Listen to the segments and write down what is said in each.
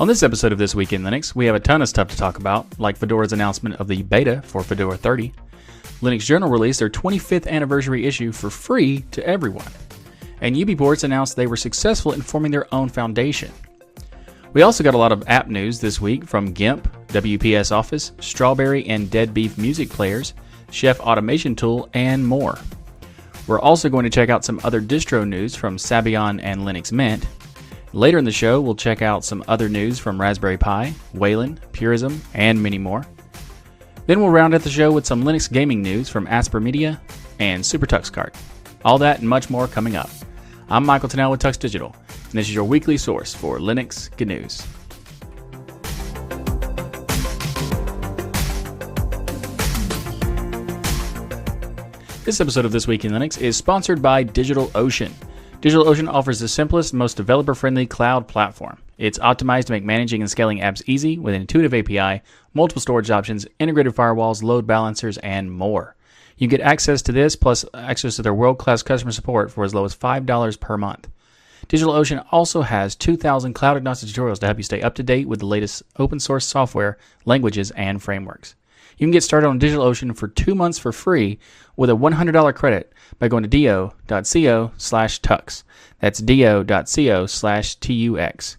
On this episode of This Week in Linux, we have a ton of stuff to talk about, like Fedora's announcement of the beta for Fedora 30. Linux Journal released their 25th anniversary issue for free to everyone. And UBports announced they were successful in forming their own foundation. We also got a lot of app news this week from GIMP, WPS Office, Strawberry and Dead Beef music players, Chef Automation Tool, and more. We're also going to check out some other distro news from Sabayon and Linux Mint. Later in the show, we'll check out some other news from Raspberry Pi, Wayland, Purism, and many more. Then we'll round out the show with some Linux gaming news from Aspyr Media and SuperTuxKart. All that and much more coming up. I'm Michael Tunnell with Tux Digital, and this is your weekly source for Linux good news. This episode of This Week in Linux is sponsored by DigitalOcean. DigitalOcean offers the simplest, most developer friendly cloud platform. It's optimized to make managing and scaling apps easy with an intuitive API, multiple storage options, integrated firewalls, load balancers, and more. You get access to this plus access to their world class customer support for as low as $5 per month. DigitalOcean also has 2,000 cloud agnostic tutorials to help you stay up to date with the latest open source software, languages, and frameworks. You can get started on DigitalOcean for two months for free with a $100 credit by going to do.co slash tux. That's do.co slash tux.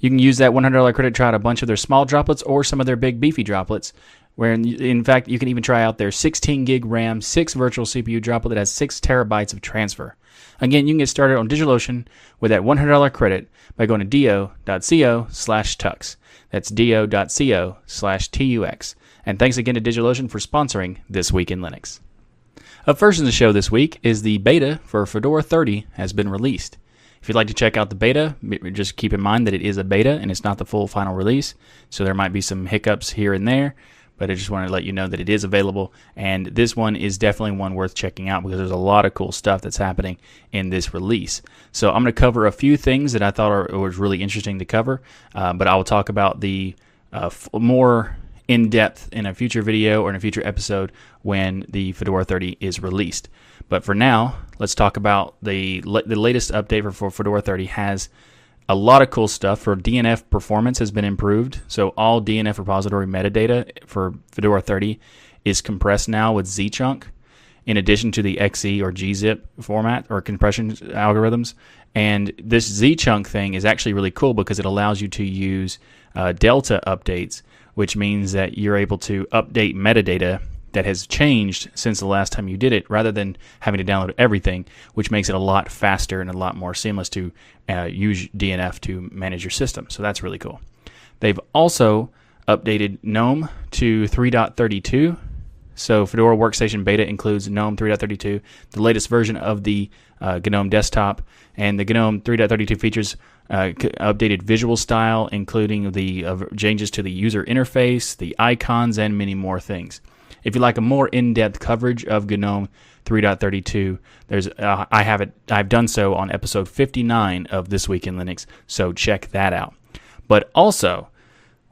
You can use that $100 credit to try out a bunch of their small droplets or some of their big beefy droplets. Where in, in fact you can even try out their 16 gig RAM, 6 virtual CPU droplet that has 6 terabytes of transfer. Again, you can get started on DigitalOcean with that $100 credit by going to do.co slash tux. That's do.co slash tux. And thanks again to DigitalOcean for sponsoring This Week in Linux. Up first in the show this week is the beta for Fedora 30 has been released. If you'd like to check out the beta, just keep in mind that it is a beta and it's not the full final release, so there might be some hiccups here and there. But I just wanted to let you know that it is available, and this one is definitely one worth checking out because there's a lot of cool stuff that's happening in this release. So I'm going to cover a few things that I thought are, was really interesting to cover, uh, but I will talk about the uh, more in depth in a future video or in a future episode when the Fedora 30 is released. But for now, let's talk about the the latest update for, Fedora 30 has a lot of cool stuff for DNF performance has been improved. So all DNF repository metadata for Fedora 30 is compressed now with zchunk in addition to the xz or gzip format or compression algorithms. And this zchunk thing is actually really cool because it allows you to use uh, delta updates which means that you're able to update metadata that has changed since the last time you did it rather than having to download everything, which makes it a lot faster and a lot more seamless to uh, use DNF to manage your system. So that's really cool. They've also updated GNOME to 3.32. So Fedora Workstation Beta includes GNOME 3.32, the latest version of the uh, GNOME desktop, and the GNOME 3.32 features uh, updated visual style, including the uh, changes to the user interface, the icons, and many more things. If you'd like a more in-depth coverage of GNOME 3.32, there's uh, I have it. I've done so on episode 59 of This Week in Linux, so check that out. But also,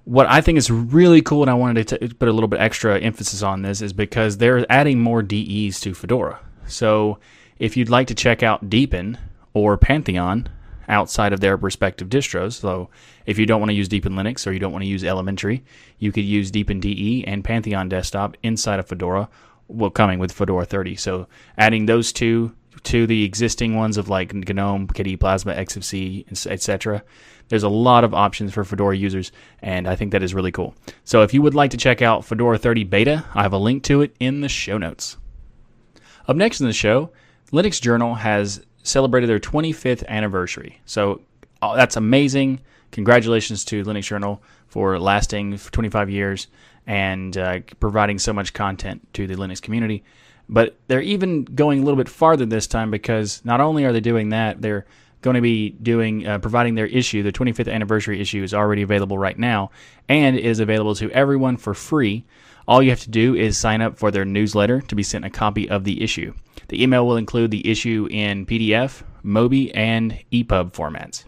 what I think is really cool, and I wanted to t- put a little bit extra emphasis on this, is because they're adding more DEs to Fedora. So if you'd like to check out Deepin or Pantheon, outside of their respective distros. So if you don't want to use Deepin Linux or you don't want to use Elementary, you could use Deepin DE and Pantheon Desktop inside of Fedora, well, coming with Fedora 30. So adding those two to the existing ones of like GNOME, KDE Plasma, Xfce, etc. There's a lot of options for Fedora users, and I think that is really cool. So if you would like to check out Fedora 30 Beta, I have a link to it in the show notes. Up next in the show, Linux Journal has celebrated their 25th anniversary. So uh, that's amazing. Congratulations to Linux Journal for lasting for 25 years and uh, providing so much content to the Linux community. But they're even going a little bit farther this time because not only are they doing that, they're going to be doing uh, providing their issue. The 25th anniversary issue is already available right now and is available to everyone for free all you have to do is sign up for their newsletter to be sent a copy of the issue. The email will include the issue in PDF, MOBI, and EPUB formats.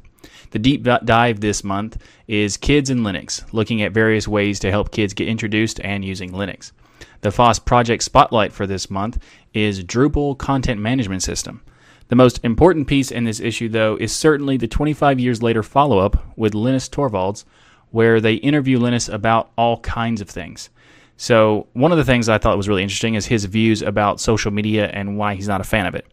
The deep dive this month is Kids in Linux, looking at various ways to help kids get introduced and using Linux. The FOSS project spotlight for this month is Drupal Content Management System. The most important piece in this issue, though, is certainly the 25 years later follow up with Linus Torvalds, where they interview Linus about all kinds of things. So, one of the things I thought was really interesting is his views about social media and why he's not a fan of it.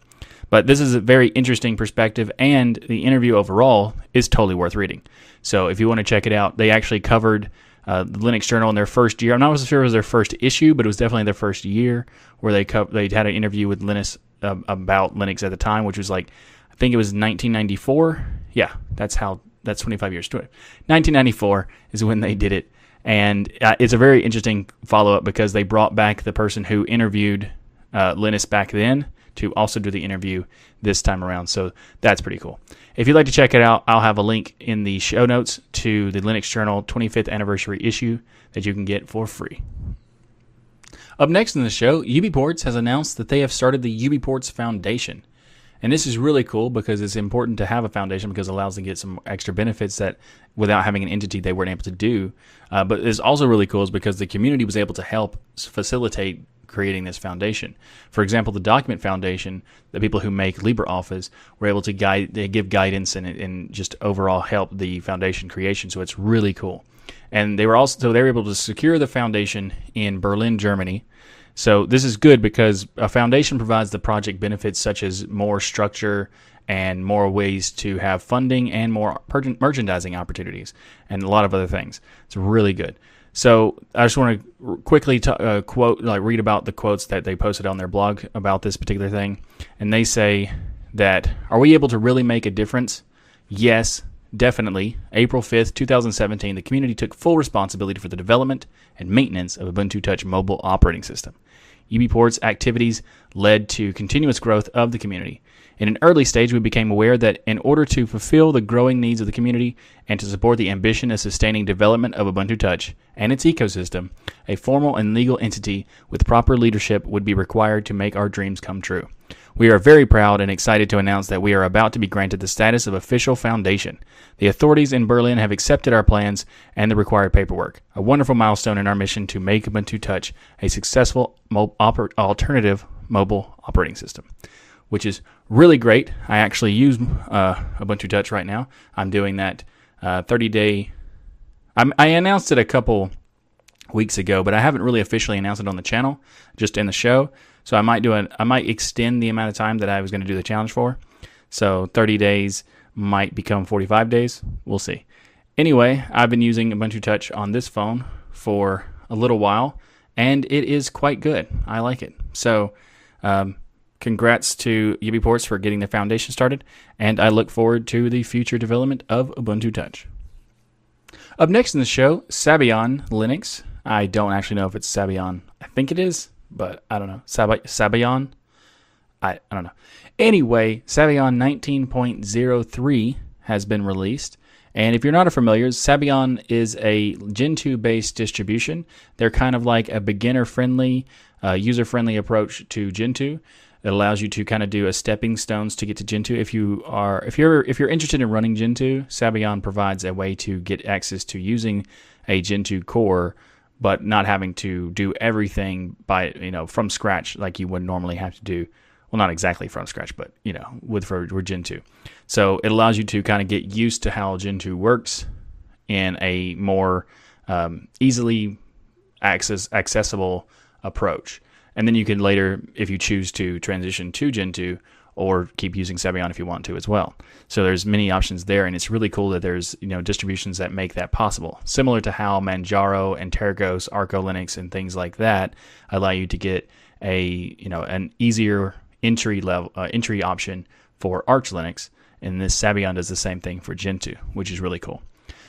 But this is a very interesting perspective, and the interview overall is totally worth reading. So, if you want to check it out, they actually covered uh, the Linux Journal in their first year. I'm not sure it was their first issue, but it was definitely their first year where they co- they had an interview with Linus uh, about Linux at the time, which was like I think it was 1994. Yeah, that's how that's 25 years to it. 1994 is when they did it, and uh, it's a very interesting follow up because they brought back the person who interviewed uh, Linus back then to also do the interview this time around. So that's pretty cool. If you'd like to check it out, I'll have a link in the show notes to the Linux Journal 25th anniversary issue that you can get for free. Up next in the show, UBports has announced that they have started the UBports Foundation. And this is really cool because it's important to have a foundation because it allows them to get some extra benefits that without having an entity they weren't able to do. Uh, but it's also really cool is because the community was able to help facilitate creating this foundation. For example, the Document Foundation, the people who make LibreOffice were able to guide, they give guidance and, and just overall help the foundation creation. So it's really cool. And they were also so they were able to secure the foundation in Berlin, Germany. So this is good because a foundation provides the project benefits such as more structure and more ways to have funding and more merchandising opportunities and a lot of other things. It's really good. So I just want to quickly t- uh, quote, like read about the quotes that they posted on their blog about this particular thing, and they say that are we able to really make a difference? Yes, definitely. April fifth, two thousand seventeen, the community took full responsibility for the development and maintenance of Ubuntu Touch mobile operating system. UBport's activities led to continuous growth of the community. In an early stage, we became aware that in order to fulfill the growing needs of the community and to support the ambition of sustaining development of Ubuntu Touch and its ecosystem, a formal and legal entity with proper leadership would be required to make our dreams come true. We are very proud and excited to announce that we are about to be granted the status of official foundation. The authorities in Berlin have accepted our plans and the required paperwork, a wonderful milestone in our mission to make Ubuntu Touch a successful mo- oper- alternative mobile operating system which is really great. I actually use uh, Ubuntu Touch right now. I'm doing that uh, 30 day. I announced it a couple weeks ago, but I haven't really officially announced it on the channel, just in the show. So I might do it. I might extend the amount of time that I was going to do the challenge for. So 30 days might become 45 days. We'll see. Anyway, I've been using Ubuntu Touch on this phone for a little while, and it is quite good. I like it. So um, Congrats to UBports for getting the foundation started, and I look forward to the future development of Ubuntu Touch. Up next in the show, Sabayon Linux. I don't actually know if it's Sabayon. I think it is, but I don't know. Sab- Sabayon? I, I don't know. Anyway, Sabayon 19.03 has been released. And if you're not a familiar, Sabayon is a Gentoo based distribution. They're kind of like a beginner friendly, uh, user friendly approach to Gentoo. It allows you to kind of do a stepping stones to get to Gentoo. If you are if you're if you're interested in running Gentoo, Sabayon provides a way to get access to using a Gentoo core, but not having to do everything by you know from scratch like you would normally have to do. Well, not exactly from scratch, but you know with for, for Gentoo. So it allows you to kind of get used to how Gentoo works in a more um, easily access accessible approach and then you can later, if you choose to transition to Gentoo, or keep using Sabayon if you want to as well. So there's many options there, and it's really cool that there's you know distributions that make that possible. Similar to how Manjaro and Antergos, Arco Linux, and things like that allow you to get a you know an easier entry level uh, entry option for Arch Linux, and this Sabayon does the same thing for Gentoo, which is really cool.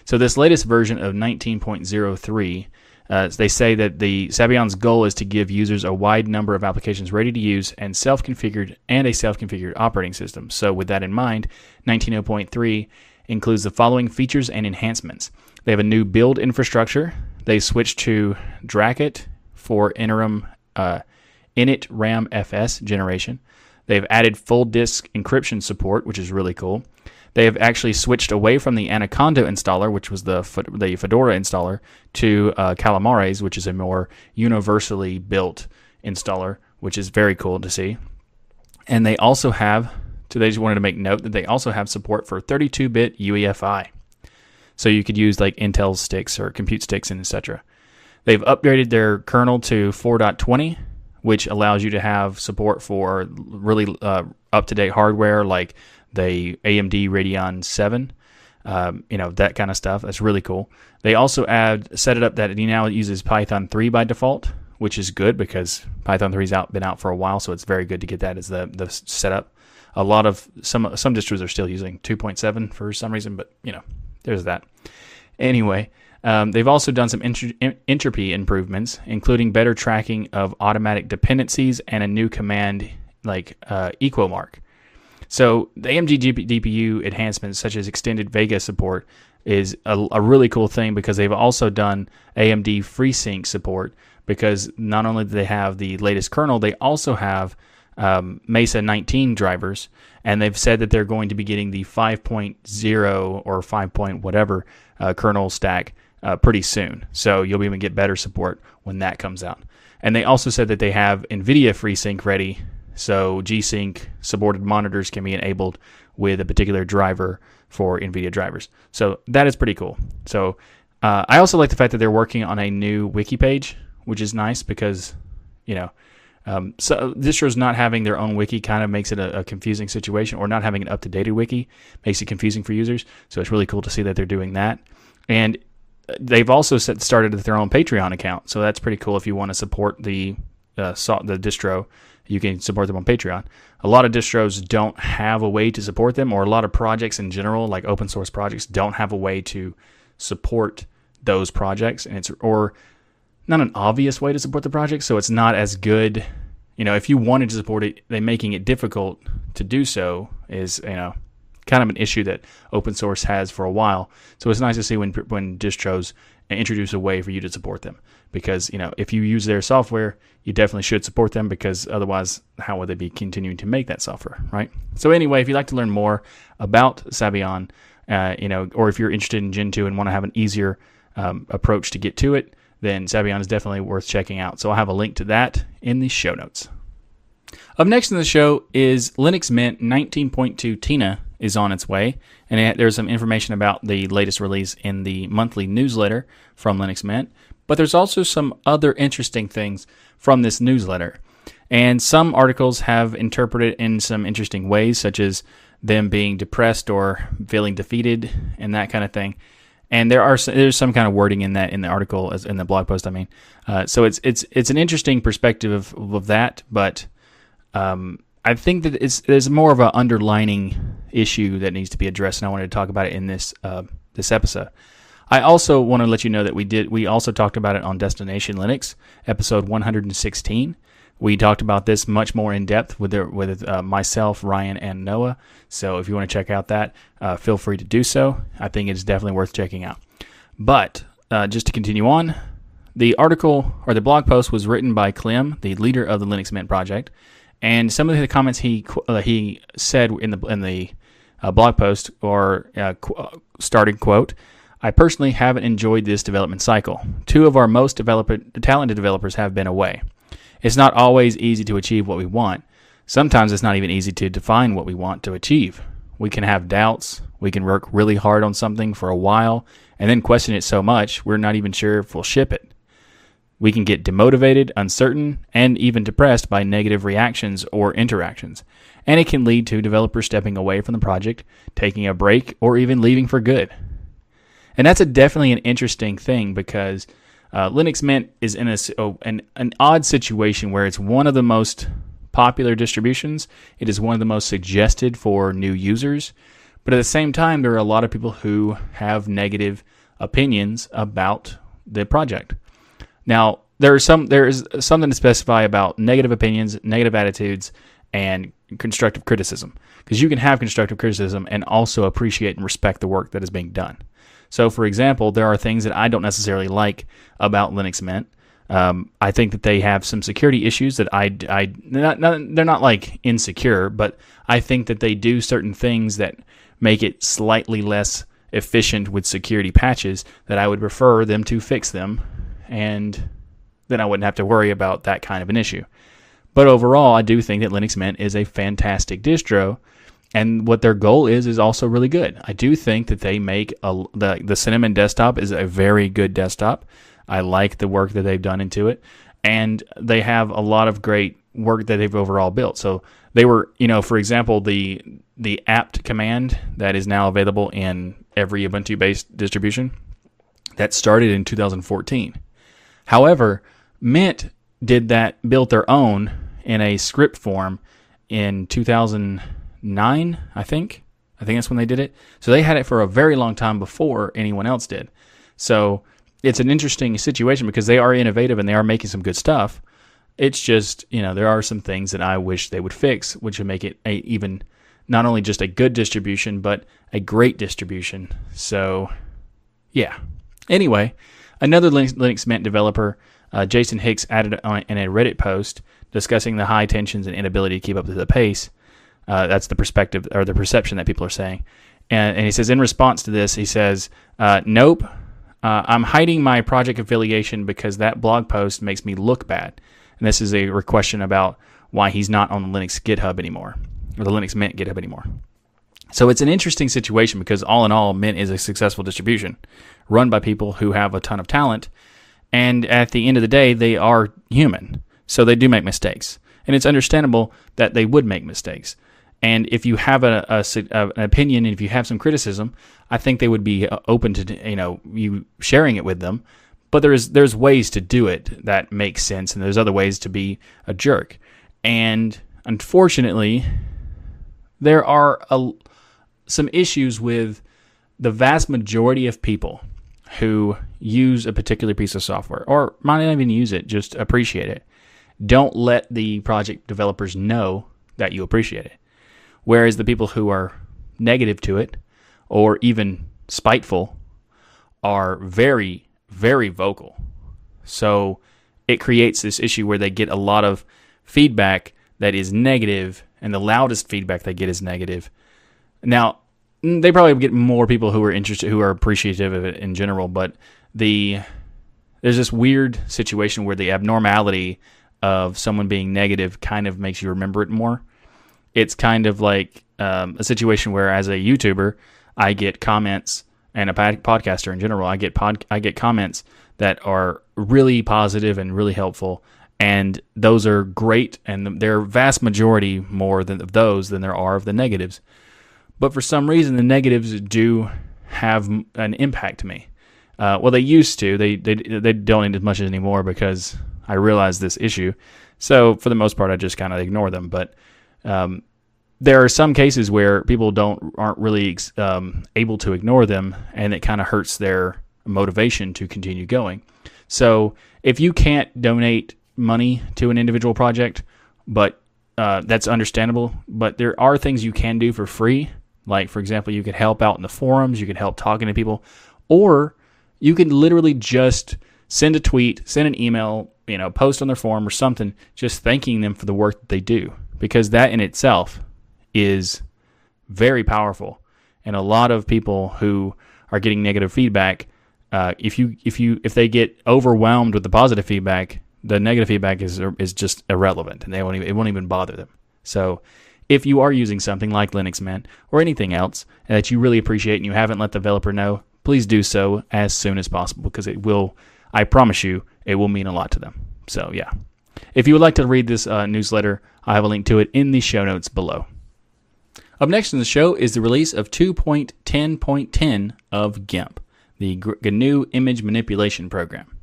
So this latest version of 19.03 uh, they say that the Sabayon's goal is to give users a wide number of applications ready to use and self-configured and a self-configured operating system. So with that in mind, 19.0.3 includes the following features and enhancements. They have a new build infrastructure. They switched to Dracut for interim uh, init RAM FS generation. They've added full disk encryption support, which is really cool. They have actually switched away from the Anaconda installer, which was the the Fedora installer, to uh, Calamares, which is a more universally built installer, which is very cool to see. And they also have today. just wanted to make note that they also have support for 32-bit UEFI. So you could use like Intel sticks or compute sticks and etc. They've upgraded their kernel to 4.20, which allows you to have support for really uh, up-to-date hardware like the AMD Radeon 7 um, you know that kind of stuff. That's really cool. They also add set it up that it now uses Python 3 by default, which is good because Python 3's out been out for a while, so it's very good to get that as the the setup. A lot of some some distros are still using 2.7 for some reason, but you know there's that. Anyway, um, they've also done some entropy improvements, including better tracking of automatic dependencies and a new command like uh, Equomark. So the AMD GPU enhancements, such as extended Vega support, is a, a, really cool thing because they've also done AMD FreeSync support. Because not only do they have the latest kernel, they also have um, Mesa 19 drivers, and they've said that they're going to be getting the 5.0 or 5. Point whatever uh, kernel stack uh, pretty soon. So you'll be able to get better support when that comes out. And they also said that they have NVIDIA FreeSync ready so G-Sync supported monitors can be enabled with a particular driver for NVIDIA drivers. So that is pretty cool. So uh, I also like the fact that they're working on a new wiki page, which is nice because, you know, um, so distros not having their own wiki kind of makes it a, a confusing situation, or not having an up-to-date wiki makes it confusing for users. So it's really cool to see that they're doing that. And uh, they've also set, started their own Patreon account, so that's pretty cool if you want to support the uh, the distro you can support them on Patreon. A lot of distros don't have a way to support them, or a lot of projects in general, like open source projects, don't have a way to support those projects, and it's or not an obvious way to support the project, so it's not as good. You know, if you wanted to support it, they making it difficult to do so is you know kind of an issue that open source has for a while. So it's nice to see when when distros introduce a way for you to support them because you know if you use their software you definitely should support them because otherwise how would they be continuing to make that software right? So anyway if you'd like to learn more about Sabayon uh, you know or if you're interested in gentoo and want to have an easier um, approach to get to it then Sabayon is definitely worth checking out. So i'll have a link to that in the show notes. Up next in the show is linux mint 19.2 tina is on its way, and it, there's some information about the latest release in the monthly newsletter from Linux Mint. But there's also some other interesting things from this newsletter. And some articles have interpreted in some interesting ways, such as them being depressed or feeling defeated and that kind of thing. And there are there's some kind of wording in that in the article as in the blog post. I mean, uh, so it's it's it's an interesting perspective of, of that, but um, I think that it's there's more of an underlining issue that needs to be addressed, and I wanted to talk about it in this uh, this episode. I also want to let you know that we did we also talked about it on Destination Linux episode 116. We talked about this much more in depth with with uh, myself, Ryan, and Noah. So if you want to check out that, uh, feel free to do so. I think it's definitely worth checking out. But uh, just to continue on, the article or the blog post was written by Clem, the leader of the Linux Mint project, and some of the comments he uh, he said in the in the uh, blog post or uh, starting quote. I personally haven't enjoyed this development cycle. Two of our most developer, talented developers have been away. It's not always easy to achieve what we want. Sometimes it's not even easy to define what we want to achieve. We can have doubts. We can work really hard on something for a while and then question it so much we're not even sure if we'll ship it. We can get demotivated, uncertain, and even depressed by negative reactions or interactions, and it can lead to developers stepping away from the project, taking a break, or even leaving for good. And that's a definitely an interesting thing because uh, Linux Mint is in a, oh, an, an odd situation where it's one of the most popular distributions. It is one of the most suggested for new users. But at the same time, there are a lot of people who have negative opinions about the project. Now, there is some there is something to specify about negative opinions, negative attitudes, and constructive criticism because you can have constructive criticism and also appreciate and respect the work that is being done. So, for example, there are things that I don't necessarily like about Linux Mint. Um, I think that they have some security issues that I, I not, not, they're not like insecure, but I think that they do certain things that make it slightly less efficient with security patches that I would prefer them to fix them and then I wouldn't have to worry about that kind of an issue. But overall, I do think that Linux Mint is a fantastic distro, and what their goal is is also really good. I do think that they make a, the the Cinnamon desktop is a very good desktop. I like the work that they've done into it, and they have a lot of great work that they've overall built. So they were, you know, for example, the the apt command that is now available in every Ubuntu based distribution that started in 2014. However, Mint did that built their own in a script form in 2009, I think. I think that's when they did it. So they had it for a very long time before anyone else did. So it's an interesting situation because they are innovative and they are making some good stuff. It's just, you know, there are some things that I wish they would fix, which would make it a, even not only just a good distribution, but a great distribution. So, yeah. Anyway, another Linux Mint developer, uh, Jason Hicks, added on, in a Reddit post discussing the high tensions and inability to keep up to the pace. Uh, that's the perspective or the perception that people are saying. And, and he says, in response to this, he says, uh, Nope, uh, I'm hiding my project affiliation because that blog post makes me look bad. And this is a question about why he's not on the Linux GitHub anymore, or the Linux Mint GitHub anymore. So it's an interesting situation because all in all, Mint is a successful distribution run by people who have a ton of talent. And at the end of the day, they are human. So they do make mistakes. And it's understandable that they would make mistakes. And if you have a, a, a, an opinion and if you have some criticism, I think they would be uh, open to you know you sharing it with them. But there's there's ways to do it that make sense, and there's other ways to be a jerk. And unfortunately, there are a, some issues with the vast majority of people who use a particular piece of software, or might not even use it, just appreciate it. Don't let the project developers know that you appreciate it. Whereas the people who are negative to it or even spiteful are very, very vocal. So it creates this issue where they get a lot of feedback that is negative, and the loudest feedback they get is negative. Now, mm, they probably get more people who are interested, who are appreciative of it in general, but the there's this weird situation where the abnormality of someone being negative kind of makes you remember it more it's kind of like um, a situation where, as a YouTuber, I get comments and a podcaster in general, I get pod, I get comments that are really positive and really helpful, and those are great, and they're vast majority more than of those than there are of the negatives. But for some reason, the negatives do have an impact to me. Uh, well, they used to. They they they don't as much anymore because I realized this issue. So for the most part, I just kind of ignore them. But um, there are some cases where people don't aren't really um, able to ignore them, and it kind of hurts their motivation to continue going. So if you can't donate money to an individual project, but uh, that's understandable. But there are things you can do for free. Like, for example, you could help out in the forums, you could help talking to people, or you can literally just send a tweet, send an email, you know, post on their forum or something, just thanking them for the work that they do because that in itself is very powerful. And a lot of people who are getting negative feedback, uh, if you if you if they get overwhelmed with the positive feedback, the negative feedback is is just irrelevant, and they won't even, it won't even bother them. So, if you are using something like Linux Mint or anything else that you really appreciate and you haven't let the developer know, please do so as soon as possible because it will. I promise you, it will mean a lot to them. So yeah. If you would like to read this uh, newsletter, I have a link to it in the show notes below. Up next in the show is the release of 2.10.10 of GIMP, the GNU Image Manipulation Program.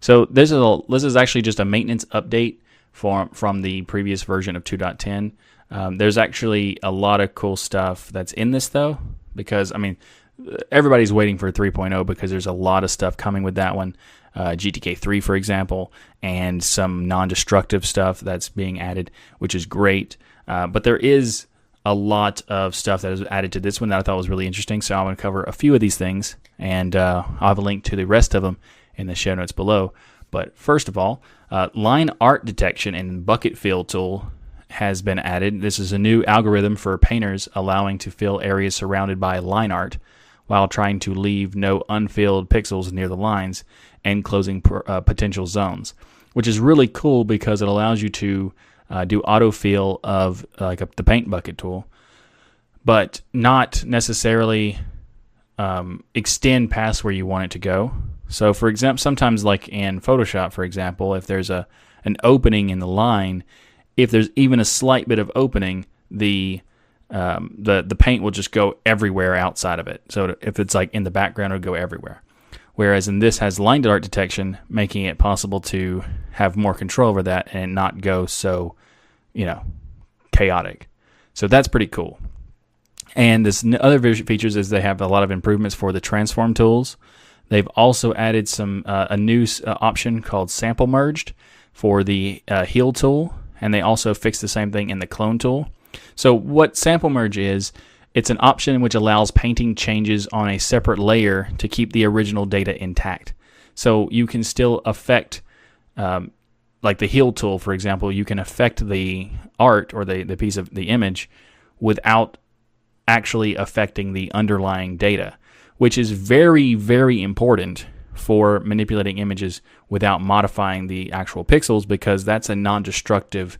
So this is a, this is actually just a maintenance update from from the previous version of 2.10. Um, there's actually a lot of cool stuff that's in this though, because I mean everybody's waiting for 3.0 because there's a lot of stuff coming with that one uh, GTK3, for example, and some non destructive stuff that's being added, which is great. Uh, but there is a lot of stuff that is added to this one that I thought was really interesting. So I'm going to cover a few of these things, and uh, I'll have a link to the rest of them in the show notes below. But first of all, uh, line art detection and bucket fill tool has been added. This is a new algorithm for painters allowing to fill areas surrounded by line art while trying to leave no unfilled pixels near the lines and closing per, uh, potential zones, which is really cool because it allows you to uh, do autofill of uh, like a, the paint bucket tool. but not necessarily um, extend past where you want it to go. So, for example, sometimes like in Photoshop, for example, if there's a an opening in the line, if there's even a slight bit of opening, the um, the the paint will just go everywhere outside of it. So if it's like in the background, it'll go everywhere. Whereas in this has line art detection, making it possible to have more control over that and not go so, you know, chaotic. So that's pretty cool. And this other features is they have a lot of improvements for the transform tools. They've also added some uh, a new uh, option called sample merged for the uh, heal tool, and they also fixed the same thing in the clone tool. So what sample merge is, it's an option which allows painting changes on a separate layer to keep the original data intact. So you can still affect, um, like the heal tool, for example, you can affect the art or the, the piece of the image without actually affecting the underlying data, which is very, very important for manipulating images without modifying the actual pixels because that's a non destructive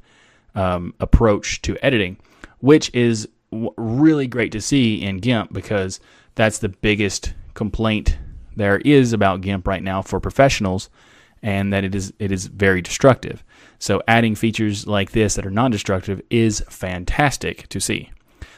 um, approach to editing, which is really great to see in GIMP because that's the biggest complaint there is about GIMP right now for professionals, and that it is it is very destructive. So adding features like this that are non-destructive is fantastic to see.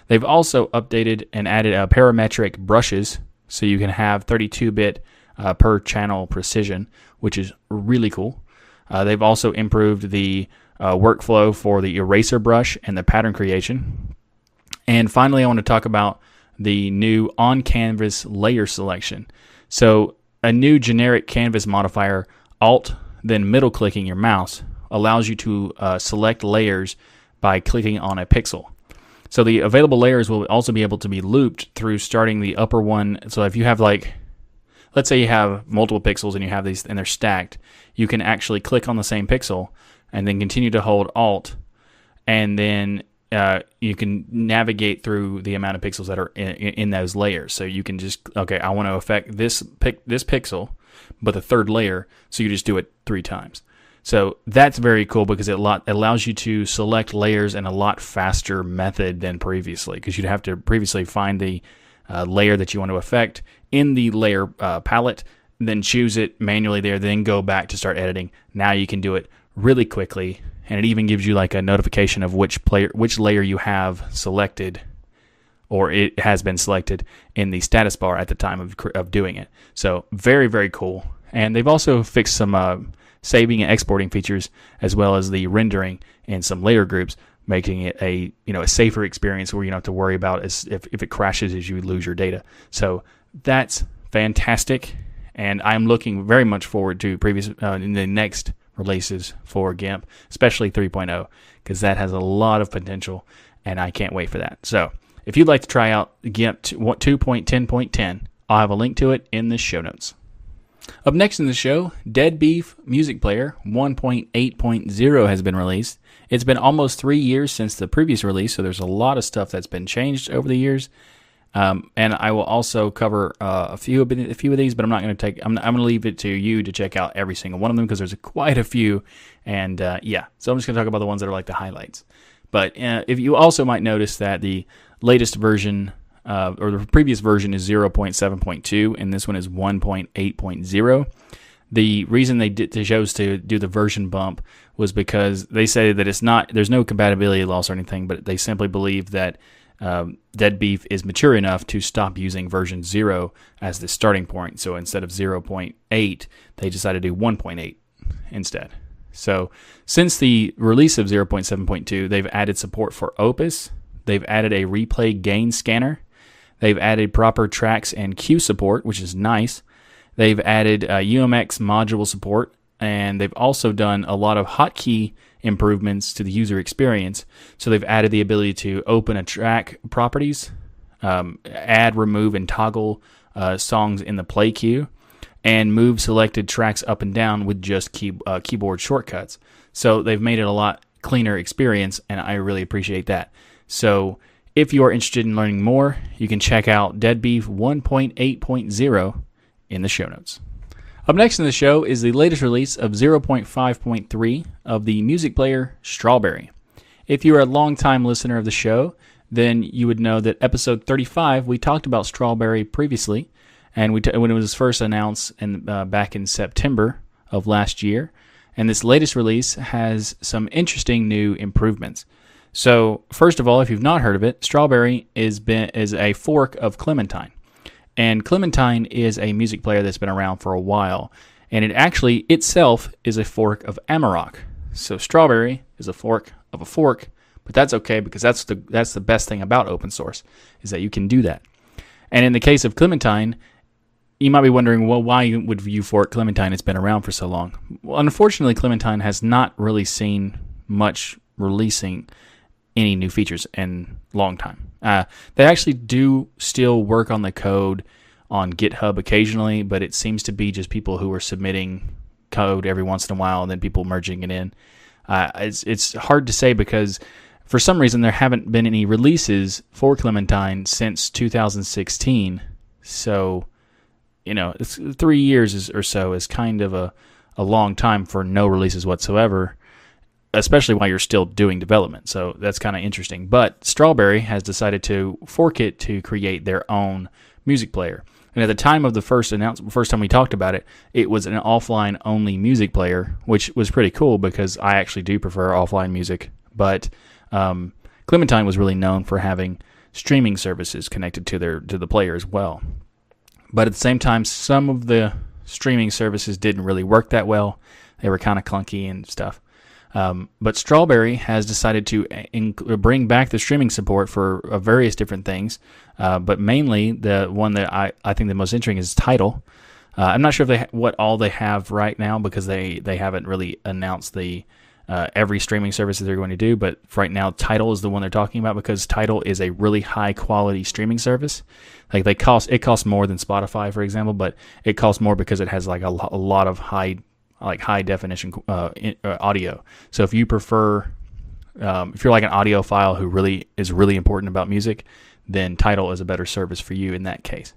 They've also updated and added uh, parametric brushes, so you can have 32-bit uh, per channel precision, which is really cool. Uh, they've also improved the uh, workflow for the eraser brush and the pattern creation. And finally, I want to talk about the new on canvas layer selection. So, a new generic canvas modifier, Alt, then middle clicking your mouse, allows you to uh, select layers by clicking on a pixel. So, the available layers will also be able to be looped through starting the upper one. So, if you have like let's say you have multiple pixels and you have these and they're stacked, you can actually click on the same pixel and then continue to hold Alt, and then uh, you can navigate through the amount of pixels that are in, in, those layers. So you can just okay, I want to affect this pic, this pixel, but the third layer. So you just do it three times. So that's very cool because it lot, allows you to select layers in a lot faster method than previously. Because you'd have to previously find the uh, layer that you want to affect in the layer uh, palette, then choose it manually there, then go back to start editing. Now you can do it really quickly, and it even gives you like a notification of which player, which layer you have selected, or it has been selected in the status bar at the time of of doing it. So very very cool. And they've also fixed some uh, saving and exporting features as well as the rendering in some layer groups making it a you know a safer experience where you don't have to worry about as if, if it crashes as you lose your data. So that's fantastic, and I'm looking very much forward to previous uh, in the next releases for GIMP, especially 3.0, because that has a lot of potential, and I can't wait for that. So if you'd like to try out GIMP 2.10.10, I'll have a link to it in the show notes. Up next in the show, Dead Beef Music Player 1.8.0 has been released. It's been almost three years since the previous release, so there's a lot of stuff that's been changed over the years. Um, and I will also cover uh, a few a few of these, but I'm not going to take. I'm, I'm going to leave it to you to check out every single one of them because there's quite a few. And uh, yeah, so I'm just going to talk about the ones that are like the highlights. But uh, if you also might notice that the latest version uh, or the previous version is 0.7.2, and this one is 1.8.0. The reason they, did, they chose to do the version bump was because they say that it's not there's no compatibility loss or anything, but they simply believe that um, Dead Beef is mature enough to stop using version 0 as the starting point. So instead of 0.8, they decided to do 1.8 instead. So since the release of 0.7.2, they've added support for Opus, they've added a replay gain scanner, they've added proper tracks and cue support, which is nice. They've added uh, UMX module support, and they've also done a lot of hotkey improvements to the user experience. So they've added the ability to open a track properties, um, add, remove, and toggle uh, songs in the play queue, and move selected tracks up and down with just key, uh, keyboard shortcuts. So they've made it a lot cleaner experience, and I really appreciate that. So if you are interested in learning more, you can check out Dead Beef 1.8.0 in the show notes. Up next in the show is the latest release of 0.5.3 of the music player Strawberry. If you're a longtime listener of the show, then you would know that episode 35 we talked about Strawberry previously, and we t- when it was first announced in, uh, back in September of last year, and this latest release has some interesting new improvements. So, first of all, if you've not heard of it, Strawberry is been is a fork of Clementine. And Clementine is a music player that's been around for a while, and it actually itself is a fork of Amarok. So Strawberry is a fork of a fork, but that's okay because that's the that's the best thing about open source is that you can do that. And in the case of Clementine, you might be wondering, well, why would you fork Clementine? It's been around for so long. Well, unfortunately, Clementine has not really seen much releasing any new features in long time. Uh, they actually do still work on the code on GitHub occasionally, but it seems to be just people who are submitting code every once in a while and then people merging it in. Uh, it's it's hard to say because for some reason there haven't been any releases for Clementine since 2016. So, you know, three years or so is kind of a, a long time for no releases whatsoever especially while you're still doing development. So that's kind of interesting. But Strawberry has decided to fork it to create their own music player. And at the time of the first announcement, first time we talked about it, it was an offline only music player, which was pretty cool because I actually do prefer offline music. But um, Clementine was really known for having streaming services connected to their to the player as well. But at the same time, some of the streaming services didn't really work that well. They were kind of clunky and stuff. Um, but Strawberry has decided to uh, in- bring back the streaming support for uh, various different things, uh, but mainly the one that I, I think the most interesting is Tidal. Uh, I'm not sure if they ha- what all they have right now because they, they haven't really announced the uh, every streaming service that they're going to do. But right now, Tidal is the one they're talking about because Tidal is a really high quality streaming service. Like they cost it costs more than Spotify, for example, but it costs more because it has like a, lo- a lot of high like high definition uh, uh, audio. So if you prefer, um, if you're like an audiophile who really is really important about music, then Tidal is a better service for you in that case.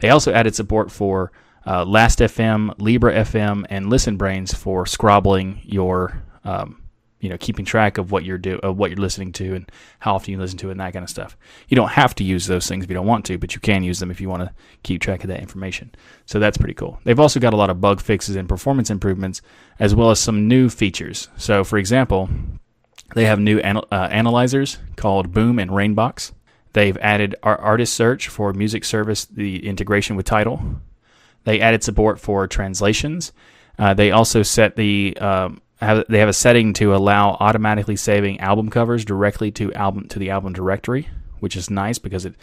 They also added support for uh, Last.fm, Libre.fm, and ListenBrainz for scrobbling your um, you know keeping track of what you're do of what you're listening to and how often you listen to it and that kind of stuff. You don't have to use those things if you don't want to, but you can use them if you want to keep track of that information. So that's pretty cool. They've also got a lot of bug fixes and performance improvements as well as some new features. So for example, they have new anal- uh, analyzers called Boom and Rainbox. They've added our artist search for music service, the integration with Tidal. They added support for translations. Uh, they also set the um, have, they have a setting to allow automatically saving album covers directly to album to the album directory, which is nice because it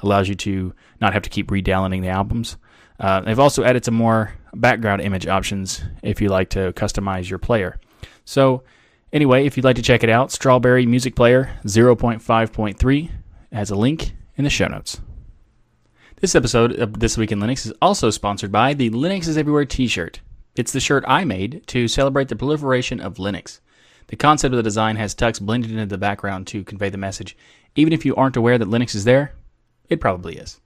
allows you to not have to keep re-downloading the albums. Uh, they've also added some more background image options if you like to customize your player. So, anyway, if you'd like to check it out, Strawberry Music Player 0.5.3 has a link in the show notes. This episode of This Week in Linux is also sponsored by the Linux is Everywhere t shirt. It's the shirt I made to celebrate the proliferation of Linux. The concept of the design has tux blended into the background to convey the message. Even if you aren't aware that Linux is there, it probably is.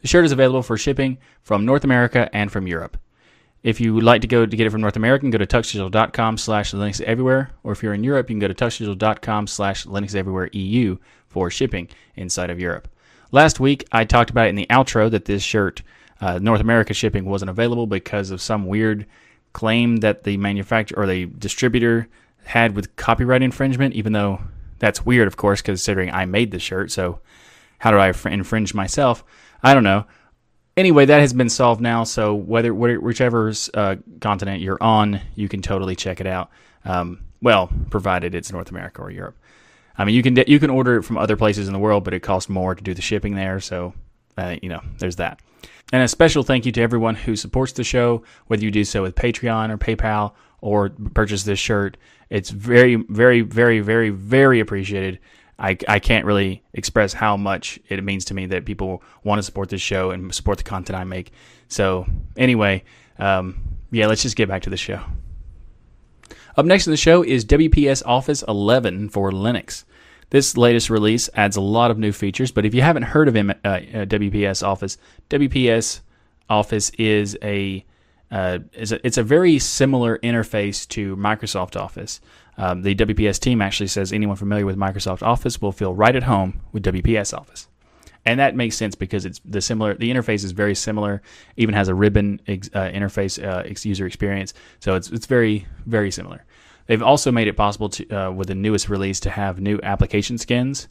The shirt is available for shipping from North America and from Europe. If you would like to go to get it from North America, go to tuxdigital.com slash Linux Everywhere, or if you're in Europe, you can go to tuxdigital.com slash Linux Everywhere EU for shipping inside of Europe. Last week, I talked about it in the outro that this shirt uh, North America shipping wasn't available because of some weird claim that the manufacturer or the distributor had with copyright infringement, even though that's weird, of course, considering I made the shirt. So, how do I infringe myself? I don't know. Anyway, that has been solved now. So, whether whichever uh, continent you're on, you can totally check it out. Um, well, provided it's North America or Europe. I mean, you can you can order it from other places in the world, but it costs more to do the shipping there. So, uh, you know, there's that. And a special thank you to everyone who supports the show, whether you do so with Patreon or PayPal or purchase this shirt. It's very, very, very, very, very appreciated. I, I can't really express how much it means to me that people want to support this show and support the content I make. So, anyway, um, yeah, let's just get back to the show. Up next in the show is WPS Office 11 for Linux. This latest release adds a lot of new features, but if you haven't heard of him, uh, uh, WPS Office, WPS Office is a uh, is a, it's a very similar interface to Microsoft Office. Um, the WPS team actually says anyone familiar with Microsoft Office will feel right at home with WPS Office, and that makes sense because it's the similar. The interface is very similar. Even has a ribbon ex, uh, interface uh, user experience, so it's it's very very similar. They've also made it possible to uh, with the newest release to have new application skins.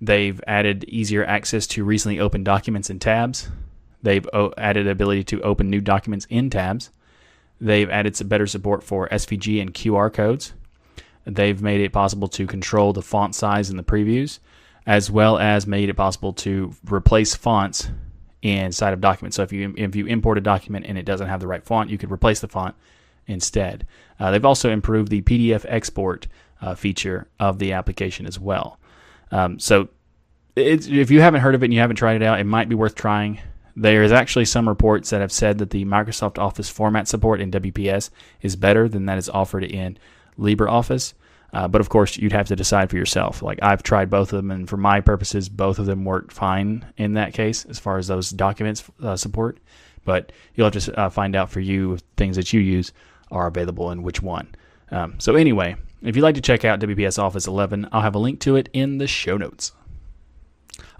They've added easier access to recently opened documents and tabs. They've o- added the ability to open new documents in tabs. They've added some better support for SVG and QR codes. They've made it possible to control the font size in the previews, as well as made it possible to replace fonts inside of documents. So if you if you import a document and it doesn't have the right font, you could replace the font instead. Uh, they've also improved the PDF export uh, feature of the application as well. Um, so if you haven't heard of it and you haven't tried it out, it might be worth trying. There's actually some reports that have said that the Microsoft Office format support in WPS is better than that is offered in LibreOffice. Uh, but of course, you'd have to decide for yourself. Like I've tried both of them, and for my purposes, both of them worked fine in that case as far as those documents uh, support. But you'll have to uh, find out for you things that you use are available and which one. Um, so anyway, if you'd like to check out WPS Office 11, I'll have a link to it in the show notes.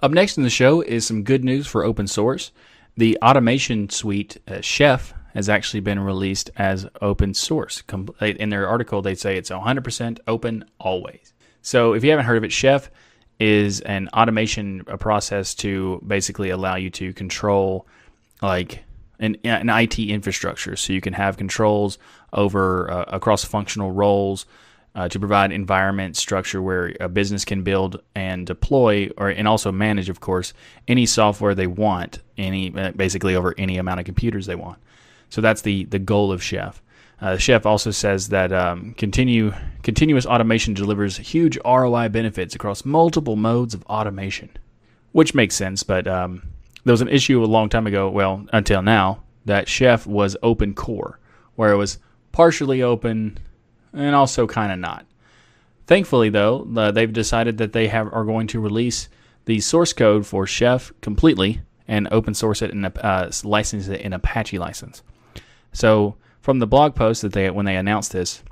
Up next in the show is some good news for open source. The automation suite uh, Chef has actually been released as open source. In their article, they say it's 100% open always. So if you haven't heard of it, Chef is an automation process to basically allow you to control like an, an IT infrastructure. So you can have controls over uh, across functional roles uh, to provide environment structure where a business can build and deploy, or and also manage, of course, any software they want, any uh, basically over any amount of computers they want. So that's the the goal of Chef. Uh, Chef also says that um, continue continuous automation delivers huge ROI benefits across multiple modes of automation, which makes sense. But um, there was an issue a long time ago, well, until now, that Chef was open core, where it was partially open and also kind of not. Thankfully, though, uh, they've decided that they have are going to release the source code for Chef completely and open source it and uh, license it in Apache license. So, from the blog post that they when they announced this,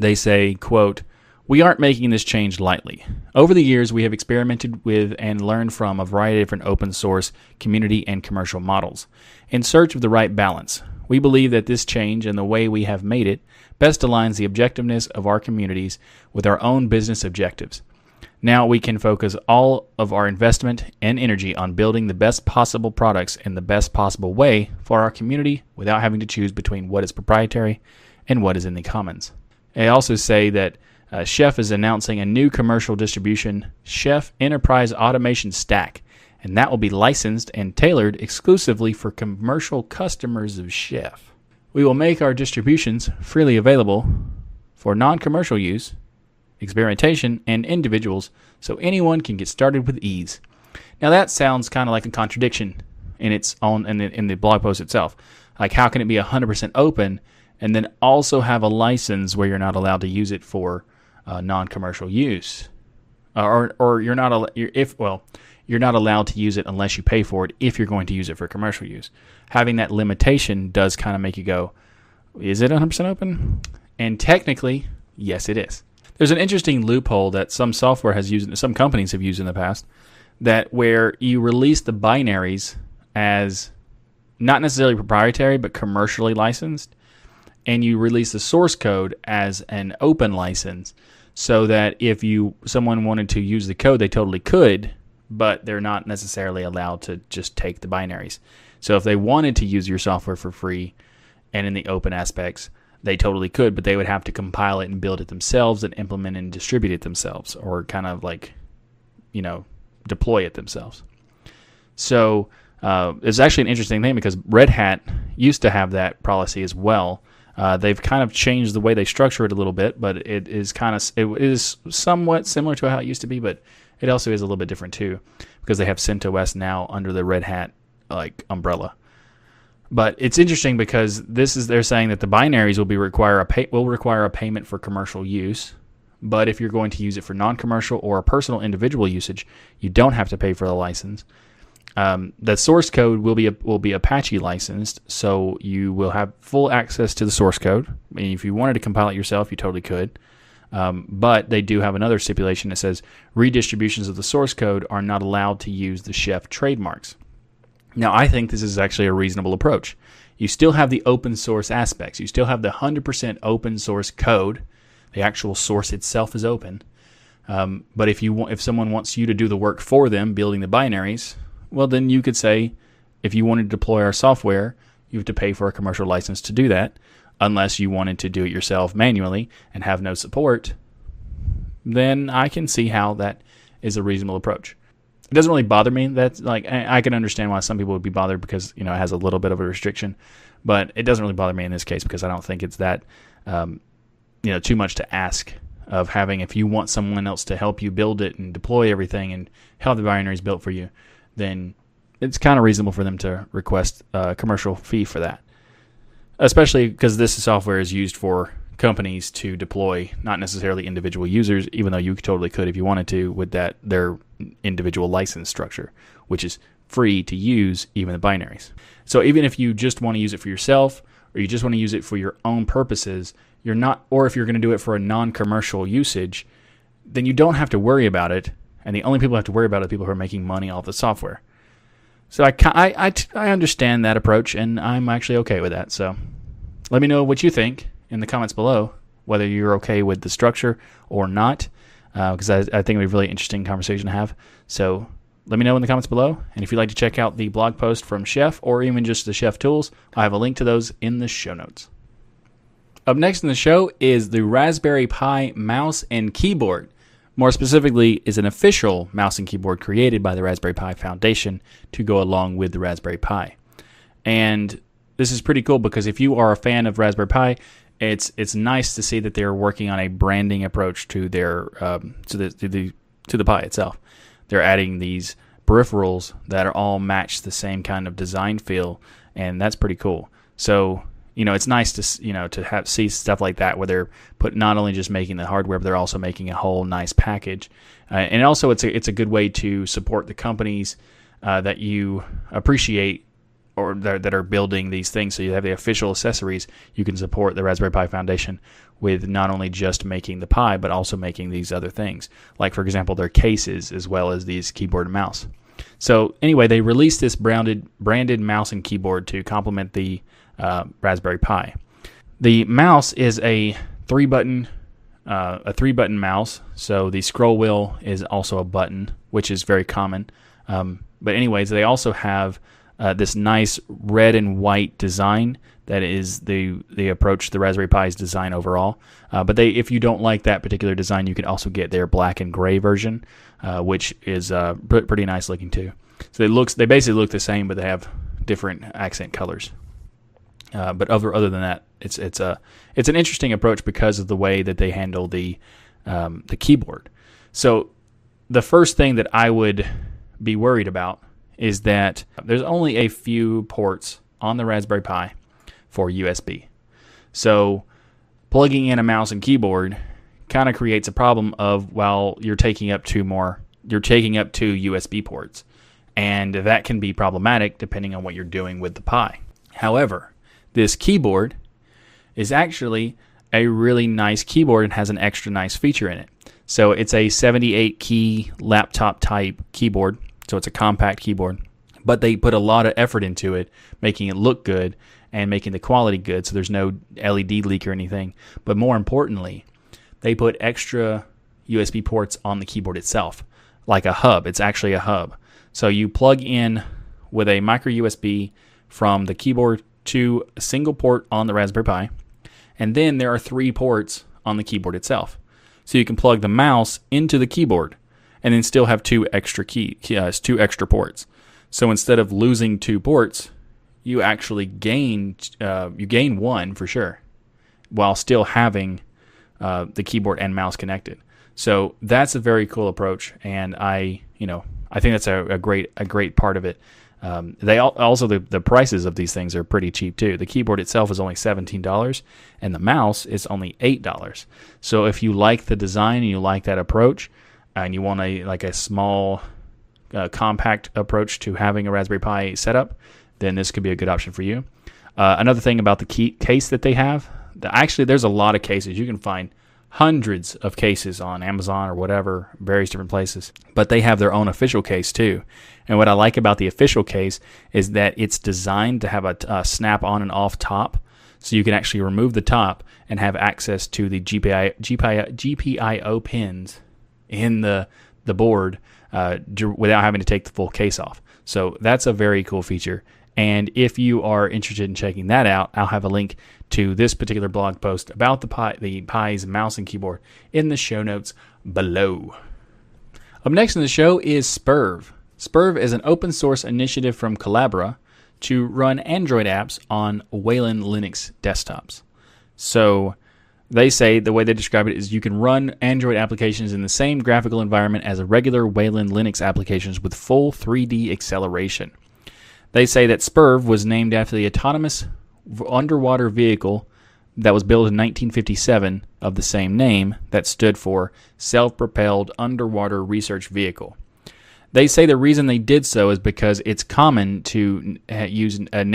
they say, "quote we aren't making this change lightly. Over the years, we have experimented with and learned from a variety of different open source, community, and commercial models. In search of the right balance, we believe that this change and the way we have made it best aligns the objectiveness of our communities with our own business objectives. Now we can focus all of our investment and energy on building the best possible products in the best possible way for our community without having to choose between what is proprietary and what is in the commons. They also say that uh, Chef is announcing a new commercial distribution, Chef Enterprise Automation Stack, and that will be licensed and tailored exclusively for commercial customers of Chef. We will make our distributions freely available for non commercial use, experimentation, and individuals so anyone can get started with ease. Now, that sounds kind of like a contradiction in its own in the, in the blog post itself. Like, how can it be 100% open and then also have a license where you're not allowed to use it for uh, non-commercial use, uh, or or you're not al- you're, if well you're not allowed to use it unless you pay for it if you're going to use it for commercial use. Having that limitation does kind of make you go, is it 100% open? And technically, yes, it is. There's an interesting loophole that some software has used, some companies have used in the past, that where you release the binaries as not necessarily proprietary but commercially licensed, and you release the source code as an open license so that if you someone wanted to use the code they totally could but they're not necessarily allowed to just take the binaries. So if they wanted to use your software for free and in the open aspects they totally could but they would have to compile it and build it themselves and implement and distribute it themselves or kind of like you know deploy it themselves. So uh, it's actually an interesting thing because red hat used to have that policy as well. Uh, they've kind of changed the way they structure it a little bit, but it is kind of it is somewhat similar to how it used to be, but it also is a little bit different too because they have CentOS now under the Red Hat like umbrella. But it's interesting because this is they're saying that the binaries will be require a pay, will require a payment for commercial use, but if you're going to use it for non-commercial or personal individual usage, you don't have to pay for the license. Um, the source code will be will be Apache licensed, so you will have full access to the source code. I mean, if you wanted to compile it yourself, you totally could. Um, but they do have another stipulation that says redistributions of the source code are not allowed to use the chef trademarks. Now, I think this is actually a reasonable approach. You still have the open source aspects. You still have the 100% open source code. The actual source itself is open. Um, but if you want, if someone wants you to do the work for them, building the binaries, well, then you could say, if you wanted to deploy our software, you have to pay for a commercial license to do that, unless you wanted to do it yourself manually and have no support. Then I can see how that is a reasonable approach. It doesn't really bother me. That like I, I can understand why some people would be bothered because you know it has a little bit of a restriction, but it doesn't really bother me in this case because I don't think it's that um, you know too much to ask of having if you want someone else to help you build it and deploy everything and have the binaries built for you, then it's kind of reasonable for them to request a commercial fee for that. Especially because this software is used for companies to deploy, not necessarily individual users, even though you totally could if you wanted to with that their individual license structure, which is free to use even the binaries. So even if you just want to use it for yourself or you just want to use it for your own purposes, you're not or if you're going to do it for a non-commercial usage, then you don't have to worry about it, and the only people who have to worry about it are people who are making money off the software. So I, I, I, I understand that approach, and I'm actually okay with that. So let me know what you think in the comments below, whether you're okay with the structure or not, because uh, I, I think it'd be a really interesting conversation to have. So let me know in the comments below. And if you'd like to check out the blog post from Chef or even just the Chef tools, I have a link to those in the show notes. Up next in the show is the Raspberry Pi mouse and keyboard. More specifically, is an official mouse and keyboard created by the Raspberry Pi Foundation to go along with the Raspberry Pi. And this is pretty cool because if you are a fan of Raspberry Pi, it's it's nice to see that they're working on a branding approach to their um, to the to the to the Pi itself. They're adding these peripherals that are all match the same kind of design feel, and that's pretty cool. So you know, it's nice to you know to have see stuff like that where they're put not only just making the hardware, but they're also making a whole nice package. Uh, and also, it's a it's a good way to support the companies uh, that you appreciate or that, that are building these things. So you have the official accessories. You can support the Raspberry Pi Foundation with not only just making the Pi, but also making these other things, like for example their cases as well as these keyboard and mouse. So anyway, they released this branded branded mouse and keyboard to complement the uh, Raspberry Pi. The mouse is a three button uh, a three button mouse, so the scroll wheel is also a button, which is very common. Um, but anyways, they also have uh, this nice red and white design that is the the approach the Raspberry Pi's design overall. Uh, but they, if you don't like that particular design, you can also get their black and gray version, uh, which is uh, pretty nice looking too. So it looks they basically look the same, but they have different accent colors. Uh, but other other than that, it's it's a it's an interesting approach because of the way that they handle the um, the keyboard. So the first thing that I would be worried about is that there's only a few ports on the Raspberry Pi for USB. So plugging in a mouse and keyboard kind of creates a problem of while you're taking up two more you're taking up two USB ports and that can be problematic depending on what you're doing with the Pi. However, this keyboard is actually a really nice keyboard and has an extra nice feature in it. So it's a 78 key laptop type keyboard. So it's a compact keyboard, but they put a lot of effort into it, making it look good and making the quality good. So there's no LED leak or anything. But more importantly, they put extra USB ports on the keyboard itself, like a hub. It's actually a hub. So you plug in with a micro USB from the keyboard to a single port on the Raspberry Pi, and then there are three ports on the keyboard itself. So you can plug the mouse into the keyboard, and then still have two extra key, uh, two extra ports. So instead of losing two ports, you actually gain uh, you gain one for sure, while still having uh, the keyboard and mouse connected. So that's a very cool approach, and I you know I think that's a, a great a great part of it. Um, they also the, the prices of these things are pretty cheap too. The keyboard itself is only seventeen dollars, and the mouse is only eight dollars. So if you like the design and you like that approach, and you want a like a small, uh, compact approach to having a Raspberry Pi setup, then this could be a good option for you. Uh, another thing about the key case that they have, the, actually there's a lot of cases you can find hundreds of cases on Amazon or whatever, various different places. But they have their own official case too. And what I like about the official case is that it's designed to have a, a snap on and off top. So you can actually remove the top and have access to the GPI, GPI, GPIO pins in the, the board uh, without having to take the full case off. So that's a very cool feature. And if you are interested in checking that out, I'll have a link to this particular blog post about the Pi, the Pi's mouse and keyboard in the show notes below. Up next in the show is Spurv. Spurv is an open source initiative from Collabora to run Android apps on Wayland Linux desktops. So they say the way they describe it is you can run Android applications in the same graphical environment as a regular Wayland Linux applications with full 3D acceleration. They say that Spurv was named after the autonomous underwater vehicle that was built in 1957 of the same name that stood for Self Propelled Underwater Research Vehicle. They say the reason they did so is because it's common to use an,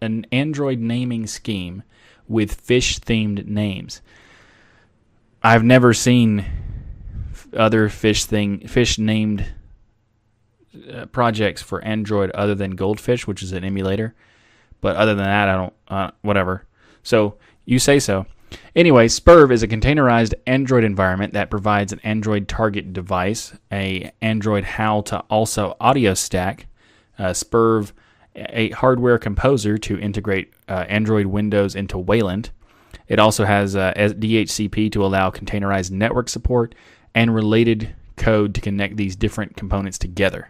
an Android naming scheme with fish themed names. I've never seen other fish thing fish named uh, projects for Android other than Goldfish, which is an emulator. But other than that, I don't. Uh, whatever. So you say so. Anyway, Spurv is a containerized Android environment that provides an Android target device, a Android HAL to ALSA audio stack, uh, Spurv a hardware composer to integrate uh, Android Windows into Wayland. It also has uh, DHCP to allow containerized network support and related code to connect these different components together.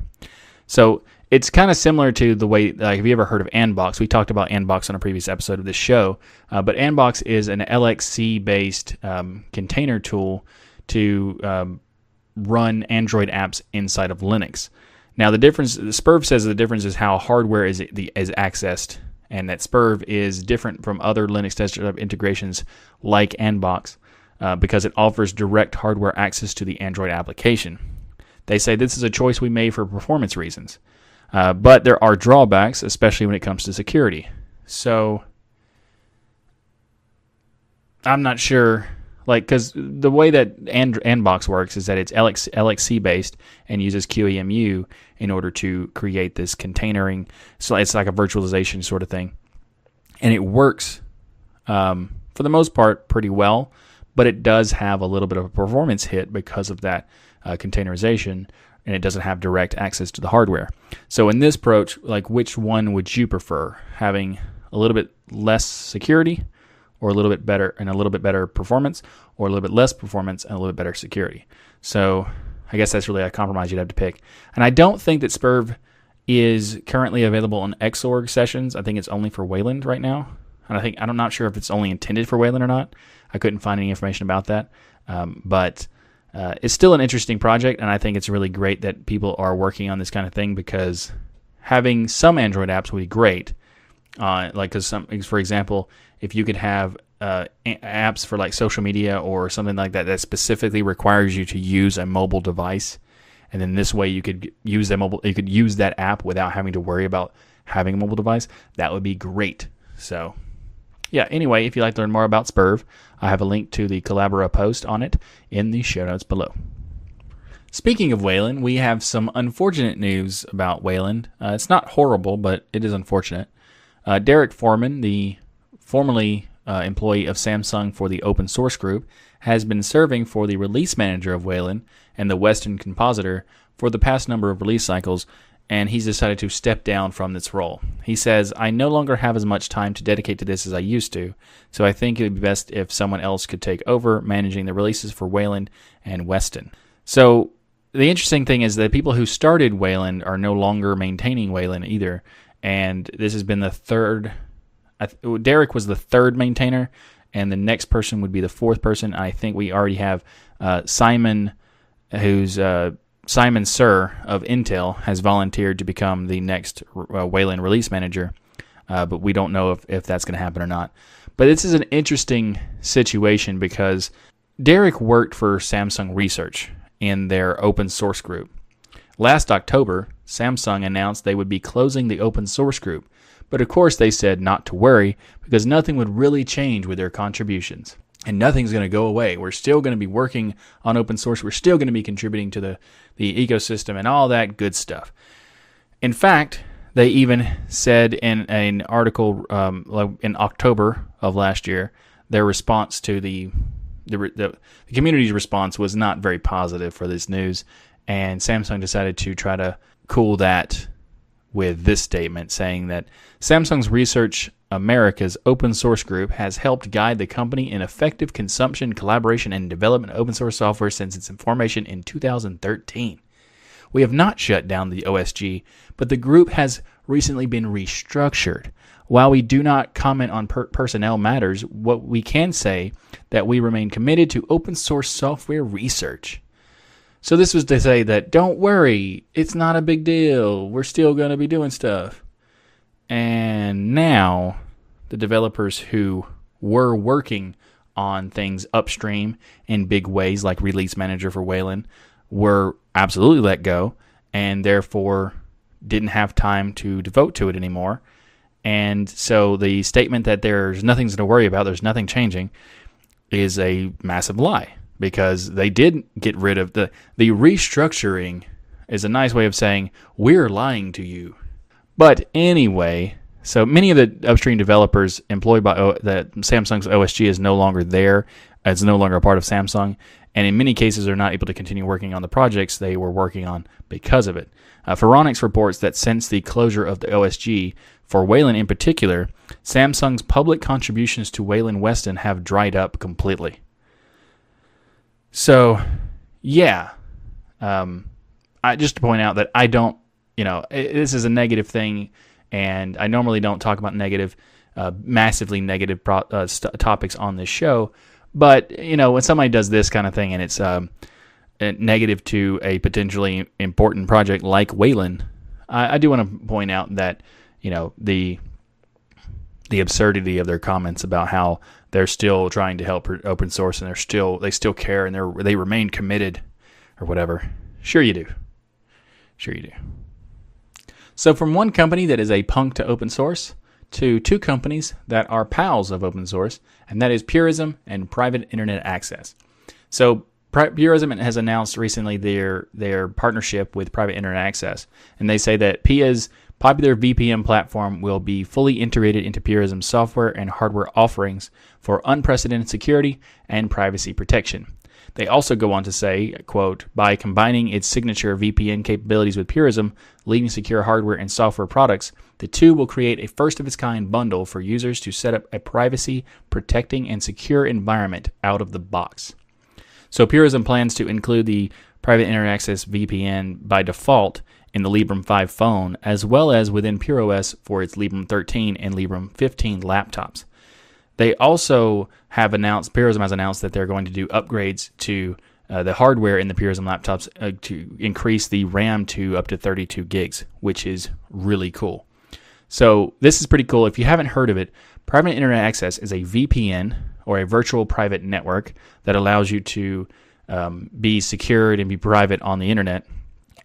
So it's kind of similar to the way, like, have you ever heard of Anbox? We talked about Anbox on a previous episode of this show, uh, but Anbox is an LXC based um, container tool to um, run Android apps inside of Linux. Now, the difference, Spurv says the difference is how hardware is, is accessed, and that Spurv is different from other Linux desktop integrations like Anbox uh, because it offers direct hardware access to the Android application. They say this is a choice we made for performance reasons. Uh, but there are drawbacks, especially when it comes to security. So I'm not sure, like, because the way that And- Anbox works is that it's LX- LXC based and uses QEMU in order to create this containering. So it's like a virtualization sort of thing, and it works um, for the most part pretty well. But it does have a little bit of a performance hit because of that uh, containerization and it doesn't have direct access to the hardware. So in this approach, like which one would you prefer? Having a little bit less security or a little bit better and a little bit better performance or a little bit less performance and a little bit better security. So I guess that's really a compromise you'd have to pick. And I don't think that Spurv is currently available on Xorg sessions. I think it's only for Wayland right now. And I think I'm not sure if it's only intended for Wayland or not. I couldn't find any information about that. Um, but uh, it's still an interesting project, and I think it's really great that people are working on this kind of thing because having some Android apps would be great. Uh, like, because some, for example, if you could have uh, apps for like social media or something like that that specifically requires you to use a mobile device, and then this way you could use that mobile, you could use that app without having to worry about having a mobile device. That would be great. So yeah, anyway, if you'd like to learn more about Spurv, I have a link to the Collabora post on it in the show notes below. Speaking of Wayland, we have some unfortunate news about Wayland. Uh, it's not horrible, but it is unfortunate. Uh, Derek Foreman, the formerly uh, employee of Samsung for the open source group, has been serving for the release manager of Wayland and the Weston compositor for the past number of release cycles and he's decided to step down from this role. He says, I no longer have as much time to dedicate to this as I used to, so I think it would be best if someone else could take over managing the releases for Wayland and Weston. So the interesting thing is that people who started Wayland are no longer maintaining Wayland either, and this has been the third. Derek was the third maintainer, and the next person would be the fourth person. I think we already have uh, Simon, who's uh, Simon Ser of Intel has volunteered to become the next uh, Wayland release manager, uh, but we don't know if, if that's going to happen or not. But this is an interesting situation because Derek worked for Samsung Research in their open source group. Last October, Samsung announced they would be closing the open source group, but of course they said not to worry because nothing would really change with their contributions. And nothing's going to go away. We're still going to be working on open source. We're still going to be contributing to the, the ecosystem and all that good stuff. In fact, they even said in an article um, in October of last year, their response to the, the, the the community's response was not very positive for this news, and Samsung decided to try to cool that with this statement, saying that Samsung's Research America's open source group has helped guide the company in effective consumption, collaboration, and development of open source software since its formation in 2013. We have not shut down the OSG, but the group has recently been restructured. While we do not comment on per- personnel matters, what we can say that we remain committed to open source software research. So this was to say that don't worry, it's not a big deal. We're still going to be doing stuff. And now the developers who were working on things upstream in big ways, like Release Manager for Wayland, were absolutely let go and therefore didn't have time to devote to it anymore. And so the statement that there's nothing to worry about, there's nothing changing, is a massive lie because they did get rid of the the restructuring is a nice way of saying we're lying to you. But anyway, so many of the upstream developers employed by o, that Samsung's OSG is no longer there. It's no longer a part of Samsung, and in many cases are not able to continue working on the projects they were working on because of it. Uh, Phoronix reports that since the closure of the OSG, for Wayland in particular, Samsung's public contributions to Wayland Weston have dried up completely. So, yeah, um, I, just to point out that I don't you know, it, this is a negative thing, and I normally don't talk about negative, uh, massively negative pro- uh, st- topics on this show. But you know, when somebody does this kind of thing and it's um, negative to a potentially important project like Wayland, I, I do want to point out that you know the the absurdity of their comments about how they're still trying to help open source and they're still they still care and they they remain committed or whatever. Sure you do. Sure you do. So, from one company that is a punk to open source to two companies that are pals of open source, and that is Purism and Private Internet Access. So, Purism has announced recently their their partnership with Private Internet Access, and they say that PIA's popular VPN platform will be fully integrated into Purism's software and hardware offerings for unprecedented security and privacy protection. They also go on to say, quote, by combining its signature VPN capabilities with Purism, leading secure hardware and software products, the two will create a first of its kind bundle for users to set up a privacy protecting and secure environment out of the box. So Purism plans to include the private internet access VPN by default in the Librem 5 phone, as well as within PureOS for its Librem 13 and Librem 15 laptops. They also have announced, Purism has announced that they're going to do upgrades to uh, the hardware in the Purism laptops uh, to increase the RAM to up to 32 gigs, which is really cool. So this is pretty cool. If you haven't heard of it, Private Internet Access is a VPN or a virtual private network that allows you to um, be secured and be private on the internet.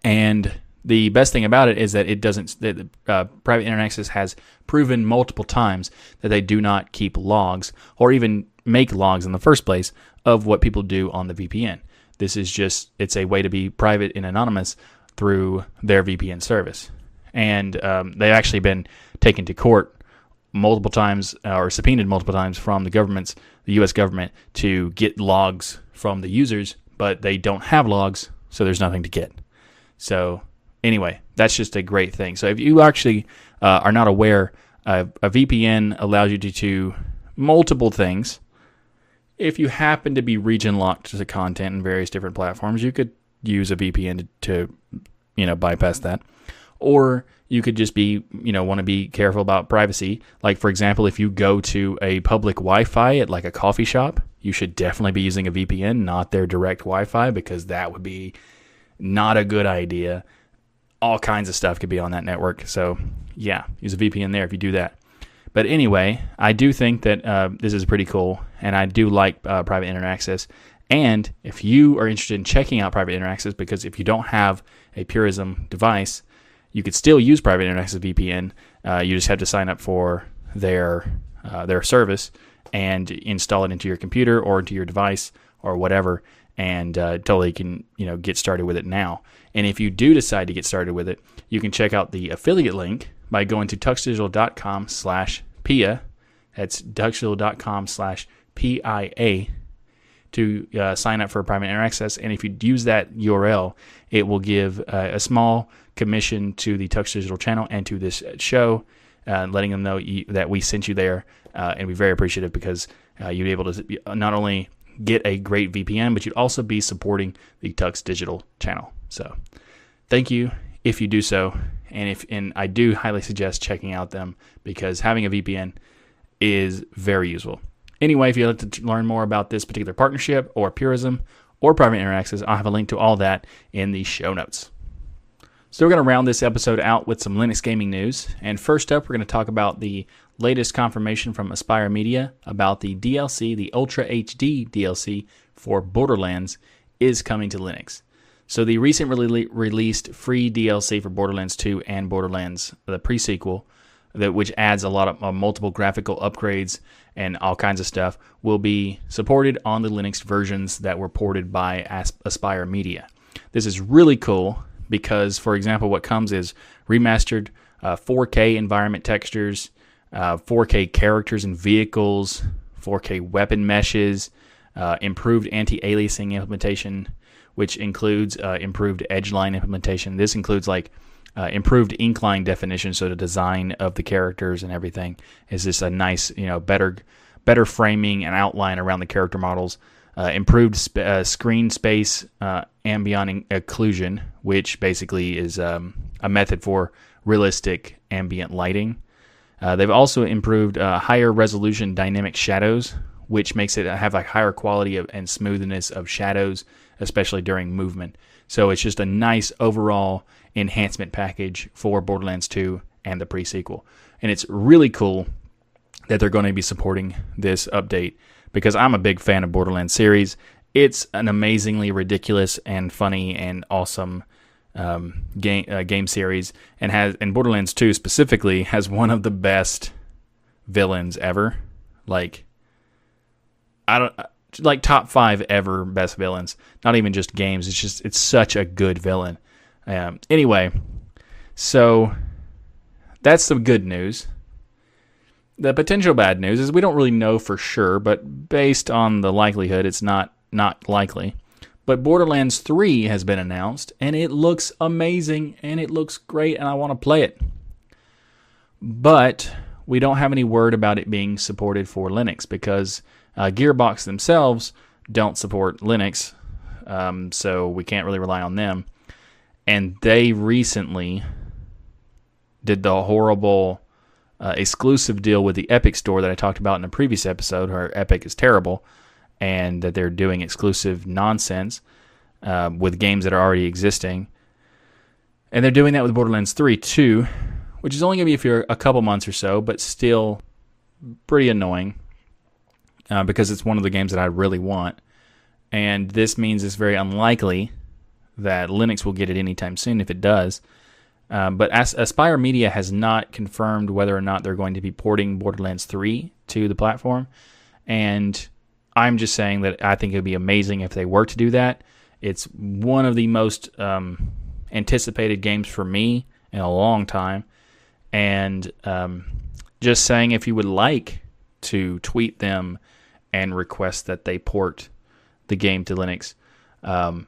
And the best thing about it is that it doesn't. That uh, private internet access has proven multiple times that they do not keep logs or even make logs in the first place of what people do on the VPN. This is just it's a way to be private and anonymous through their VPN service, and um, they've actually been taken to court multiple times uh, or subpoenaed multiple times from the governments, the U.S. government, to get logs from the users, but they don't have logs, so there's nothing to get. So anyway, that's just a great thing. So if you actually uh, are not aware, uh, a VPN allows you to do multiple things. If you happen to be region locked to content in various different platforms, you could use a VPN to, to you know bypass that. Or you could just be, you know, want to be careful about privacy. Like, for example, if you go to a public Wi Fi at like a coffee shop, you should definitely be using a VPN, not their direct Wi Fi, because that would be not a good idea all kinds of stuff could be on that network. So, yeah, use a VPN there if you do that. But anyway, I do think that uh, this is pretty cool, and I do like uh, private internet access. And if you are interested in checking out private internet access, because if you don't have a Purism device, you could still use private internet access VPN. Uh, you just have to sign up for their uh, their service, and install it into your computer or into your device or whatever, and uh, totally can you know get started with it now. And if you do decide to get started with it, you can check out the affiliate link by going to tuxdigital.com slash PIA. That's tuxdigital.com slash PIA to uh, sign up for private internet access. And if you use that URL, it will give uh, a small commission to the Tux Digital channel and to this show, uh, letting them know you, that we sent you there. Uh, and we're very appreciative because uh, you'd be able to not only get a great VPN, but you'd also be supporting the Tux Digital channel. So thank you if you do so. And if and I do highly suggest checking out them because having a VPN is very useful. Anyway, if you'd like to learn more about this particular partnership or Purism or private internet access, I'll have a link to all that in the show notes. So we're going to round this episode out with some Linux gaming news. And first up, we're going to talk about the latest confirmation from Aspyr Media about the DLC, the Ultra HD DLC for Borderlands, is coming to Linux. So the recently released free DLC for Borderlands 2 and Borderlands the pre-sequel, that which adds a lot of uh, multiple graphical upgrades and all kinds of stuff, will be supported on the Linux versions that were ported by Aspyr Media. This is really cool because, for example, what comes is remastered uh, 4K environment textures, uh, 4K characters and vehicles, 4K weapon meshes, uh, improved anti-aliasing implementation, which includes uh, improved edgeline implementation. This includes like uh, improved incline definition, so the design of the characters and everything is just a nice, you know, better better framing and outline around the character models. Uh, improved sp- uh, screen space uh, ambient occlusion, which basically is um, a method for realistic ambient lighting. Uh, they've also improved uh, higher resolution dynamic shadows, which makes it have a higher quality of, and smoothness of shadows, especially during movement. So it's just a nice overall enhancement package for Borderlands 2 and the pre-sequel. And it's really cool that they're going to be supporting this update because I'm a big fan of Borderlands series. It's an amazingly ridiculous and funny and awesome um, game uh, game series, and has and Borderlands 2 specifically has one of the best villains ever. Like, I don't like top five ever best villains. Not even just games. It's just it's such a good villain. Um, anyway, so that's the good news. The potential bad news is we don't really know for sure, but based on the likelihood, it's not not likely. But Borderlands 3 has been announced, and it looks amazing, and it looks great, and I want to play it. But we don't have any word about it being supported for Linux because uh, Gearbox themselves don't support Linux, um, so we can't really rely on them. And they recently did the horrible uh, exclusive deal with the Epic Store that I talked about in a previous episode, where Epic is terrible and that they're doing exclusive nonsense uh, with games that are already existing. And they're doing that with Borderlands 3 too, which is only going to be for a couple months or so, but still pretty annoying uh, because it's one of the games that I really want. And this means it's very unlikely that Linux will get it anytime soon if it does. Um, but As- Aspyr Media has not confirmed whether or not they're going to be porting Borderlands 3 to the platform. And I'm just saying that I think it would be amazing if they were to do that. It's one of the most um, anticipated games for me in a long time. And um, just saying if you would like to tweet them and request that they port the game to Linux, um,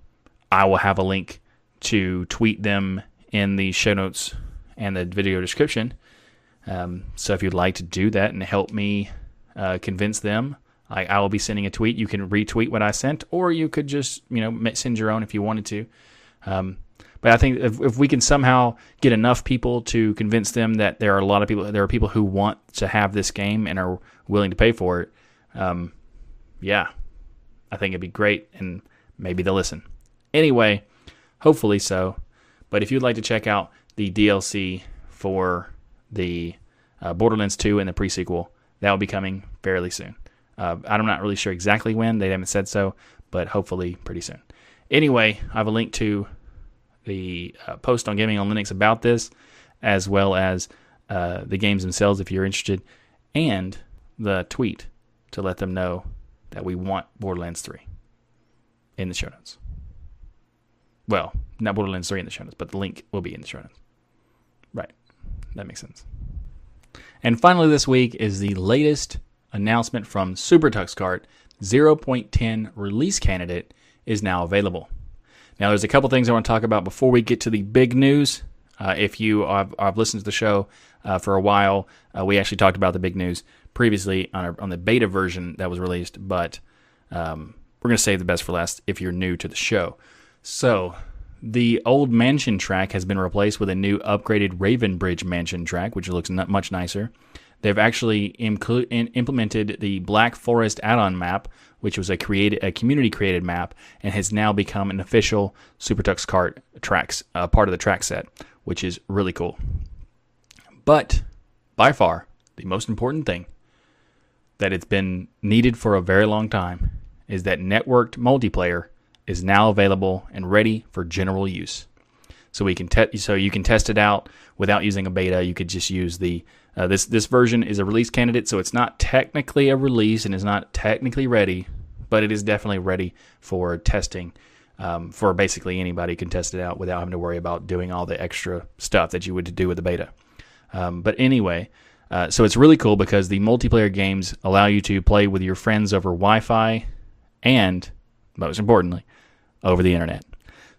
I will have a link to tweet them in the show notes and the video description. Um, so if you'd like to do that and help me uh, convince them I, I will be sending a tweet. You can retweet what I sent, or you could just you know send your own if you wanted to. Um, but I think if, if we can somehow get enough people to convince them that there are a lot of people, there are people who want to have this game and are willing to pay for it. Um, yeah, I think it'd be great, and maybe they'll listen. Anyway, hopefully so. But if you'd like to check out the DLC for the uh, Borderlands 2 and the pre-sequel, that will be coming fairly soon. Uh, I'm not really sure exactly when. They haven't said so, but hopefully pretty soon. Anyway, I have a link to the uh, post on Gaming on Linux about this, as well as uh, the games themselves if you're interested, and the tweet to let them know that we want Borderlands 3 in the show notes. Well, not Borderlands 3 in the show notes, but the link will be in the show notes. Right. That makes sense. And finally, this week is the latest announcement from Super Tux 0.10 release candidate is now available. Now, there's a couple things I want to talk about before we get to the big news. Uh, if you have, have, listened to the show uh, for a while, uh, we actually talked about the big news previously on, our, on the beta version that was released, but um, we're going to save the best for last if you're new to the show. So, the old mansion track has been replaced with a new upgraded Raven Bridge mansion track, which looks much nicer. They've actually in, implemented the Black Forest add-on map, which was a created a community created map, and has now become an official Super Tux Kart tracks uh, part of the track set, which is really cool. But by far, the most important thing that it's been needed for a very long time is that networked multiplayer is now available and ready for general use. So we can te- so you can test it out without using a beta. You could just use the uh, this this version is a release candidate, so it's not technically a release and is not technically ready, but it is definitely ready for testing. Um, for basically anybody can test it out without having to worry about doing all the extra stuff that you would do with the beta. Um, but anyway, uh, so it's really cool because the multiplayer games allow you to play with your friends over Wi-Fi, and most importantly, over the internet.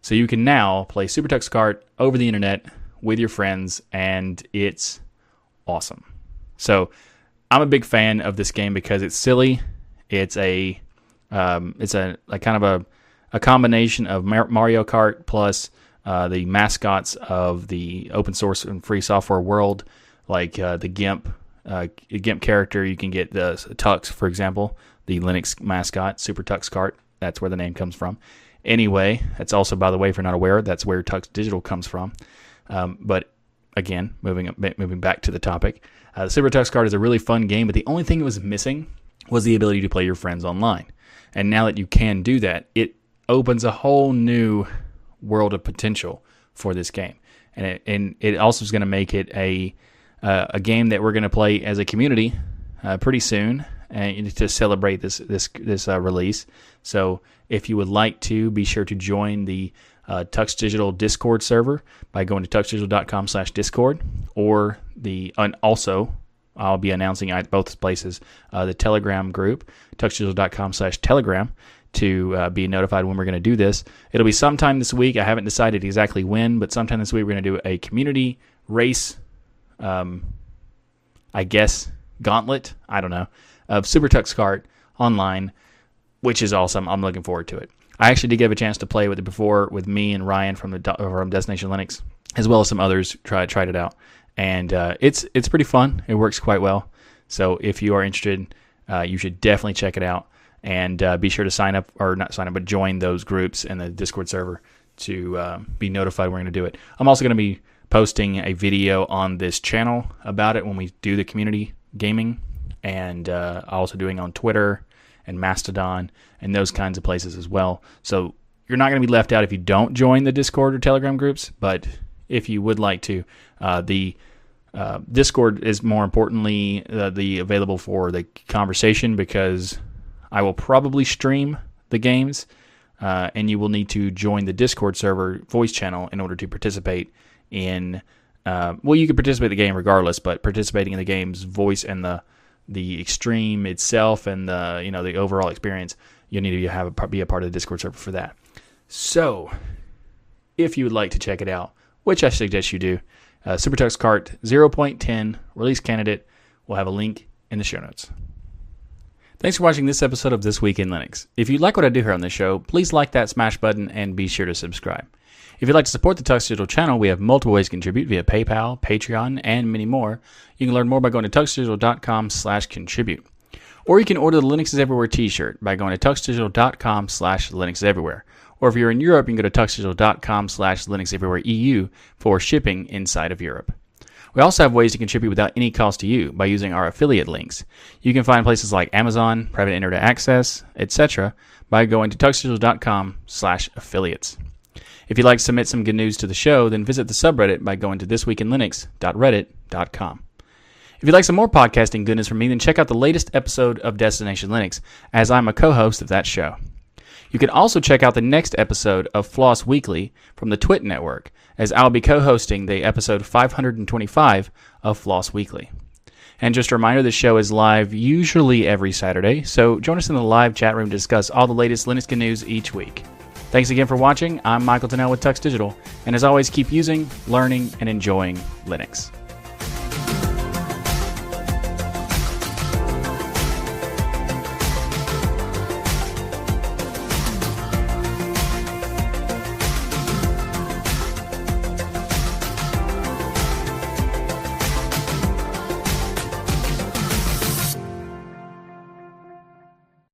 So you can now play Super Tux Kart over the internet with your friends, and it's awesome. So I'm a big fan of this game because it's silly. It's a um, it's a, a, kind of a, a combination of Mario Kart plus uh, the mascots of the open source and free software world, like uh, the GIMP uh, GIMP character. You can get the Tux, for example, the Linux mascot, Super Tux Kart. That's where the name comes from. Anyway, that's also, by the way, if you're not aware, that's where Tux Digital comes from. Um, but again, moving moving back to the topic, uh, the Super Tux Kart is a really fun game, but the only thing it was missing was the ability to play your friends online. And now that you can do that, it opens a whole new world of potential for this game. And it, and it also is going to make it a uh, a game that we're going to play as a community uh, pretty soon and to celebrate this this this uh, release. So if you would like to, be sure to join the uh, Tux Digital Discord server by going to tuxdigital.com/discord, or the and also I'll be announcing at both places uh, the Telegram group, tuxdigital.com/telegram, to uh, be notified when we're going to do this. It'll be sometime this week. I haven't decided exactly when, but sometime this week we're going to do a community race. Um, I guess gauntlet. I don't know of Super Tux Kart online, which is awesome. I'm looking forward to it. I actually did get a chance to play with it before with me and Ryan from the from Destination Linux, as well as some others tried tried it out, and uh, it's it's pretty fun. It works quite well. So if you are interested, uh, you should definitely check it out, and uh, be sure to sign up or not sign up, but join those groups and the Discord server to uh, be notified we're going to do it. I'm also going to be posting a video on this channel about it when we do the community gaming and uh, also doing on Twitter and Mastodon and those kinds of places as well. So you're not going to be left out if you don't join the Discord or Telegram groups, but if you would like to, uh, the uh, Discord is more importantly uh, the available for the conversation because I will probably stream the games, uh, and you will need to join the Discord server voice channel in order to participate in. Uh, well, you can participate in the game regardless, but participating in the game's voice and the the extreme itself and the you know the overall experience, you need to have a, be a part of the Discord server for that. So, if you would like to check it out, which I suggest you do, uh, SuperTux Kart 0.10 release candidate will have a link in the show notes. Thanks for watching this episode of This Week in Linux. If you like what I do here on the show, please like that smash button and be sure to subscribe. If you'd like to support the Tux Digital channel, we have multiple ways to contribute via PayPal, Patreon, and many more. You can learn more by going to tuxdigital.com slash contribute. Or you can order the Linux is Everywhere t-shirt by going to tuxdigital.com slash Linux Everywhere. Or if you're in Europe, you can go to tuxdigital.com slash Linux Everywhere EU for shipping inside of Europe. We also have ways to contribute without any cost to you by using our affiliate links. You can find places like Amazon, private internet access, etc. by going to tuxdigital.com slash affiliates. If you'd like to submit some good news to the show, then visit the subreddit by going to thisweekinlinux.reddit.com. If you'd like some more podcasting goodness from me, then check out the latest episode of Destination Linux, as I'm a co host of that show. You can also check out the next episode of Floss Weekly from the Twit Network, as I'll be co hosting the episode 525 of Floss Weekly. And just a reminder, the show is live usually every Saturday, so join us in the live chat room to discuss all the latest Linux news each week. Thanks again for watching. I'm Michael Tunnell with Tux Digital, and as always, keep using, learning, and enjoying Linux.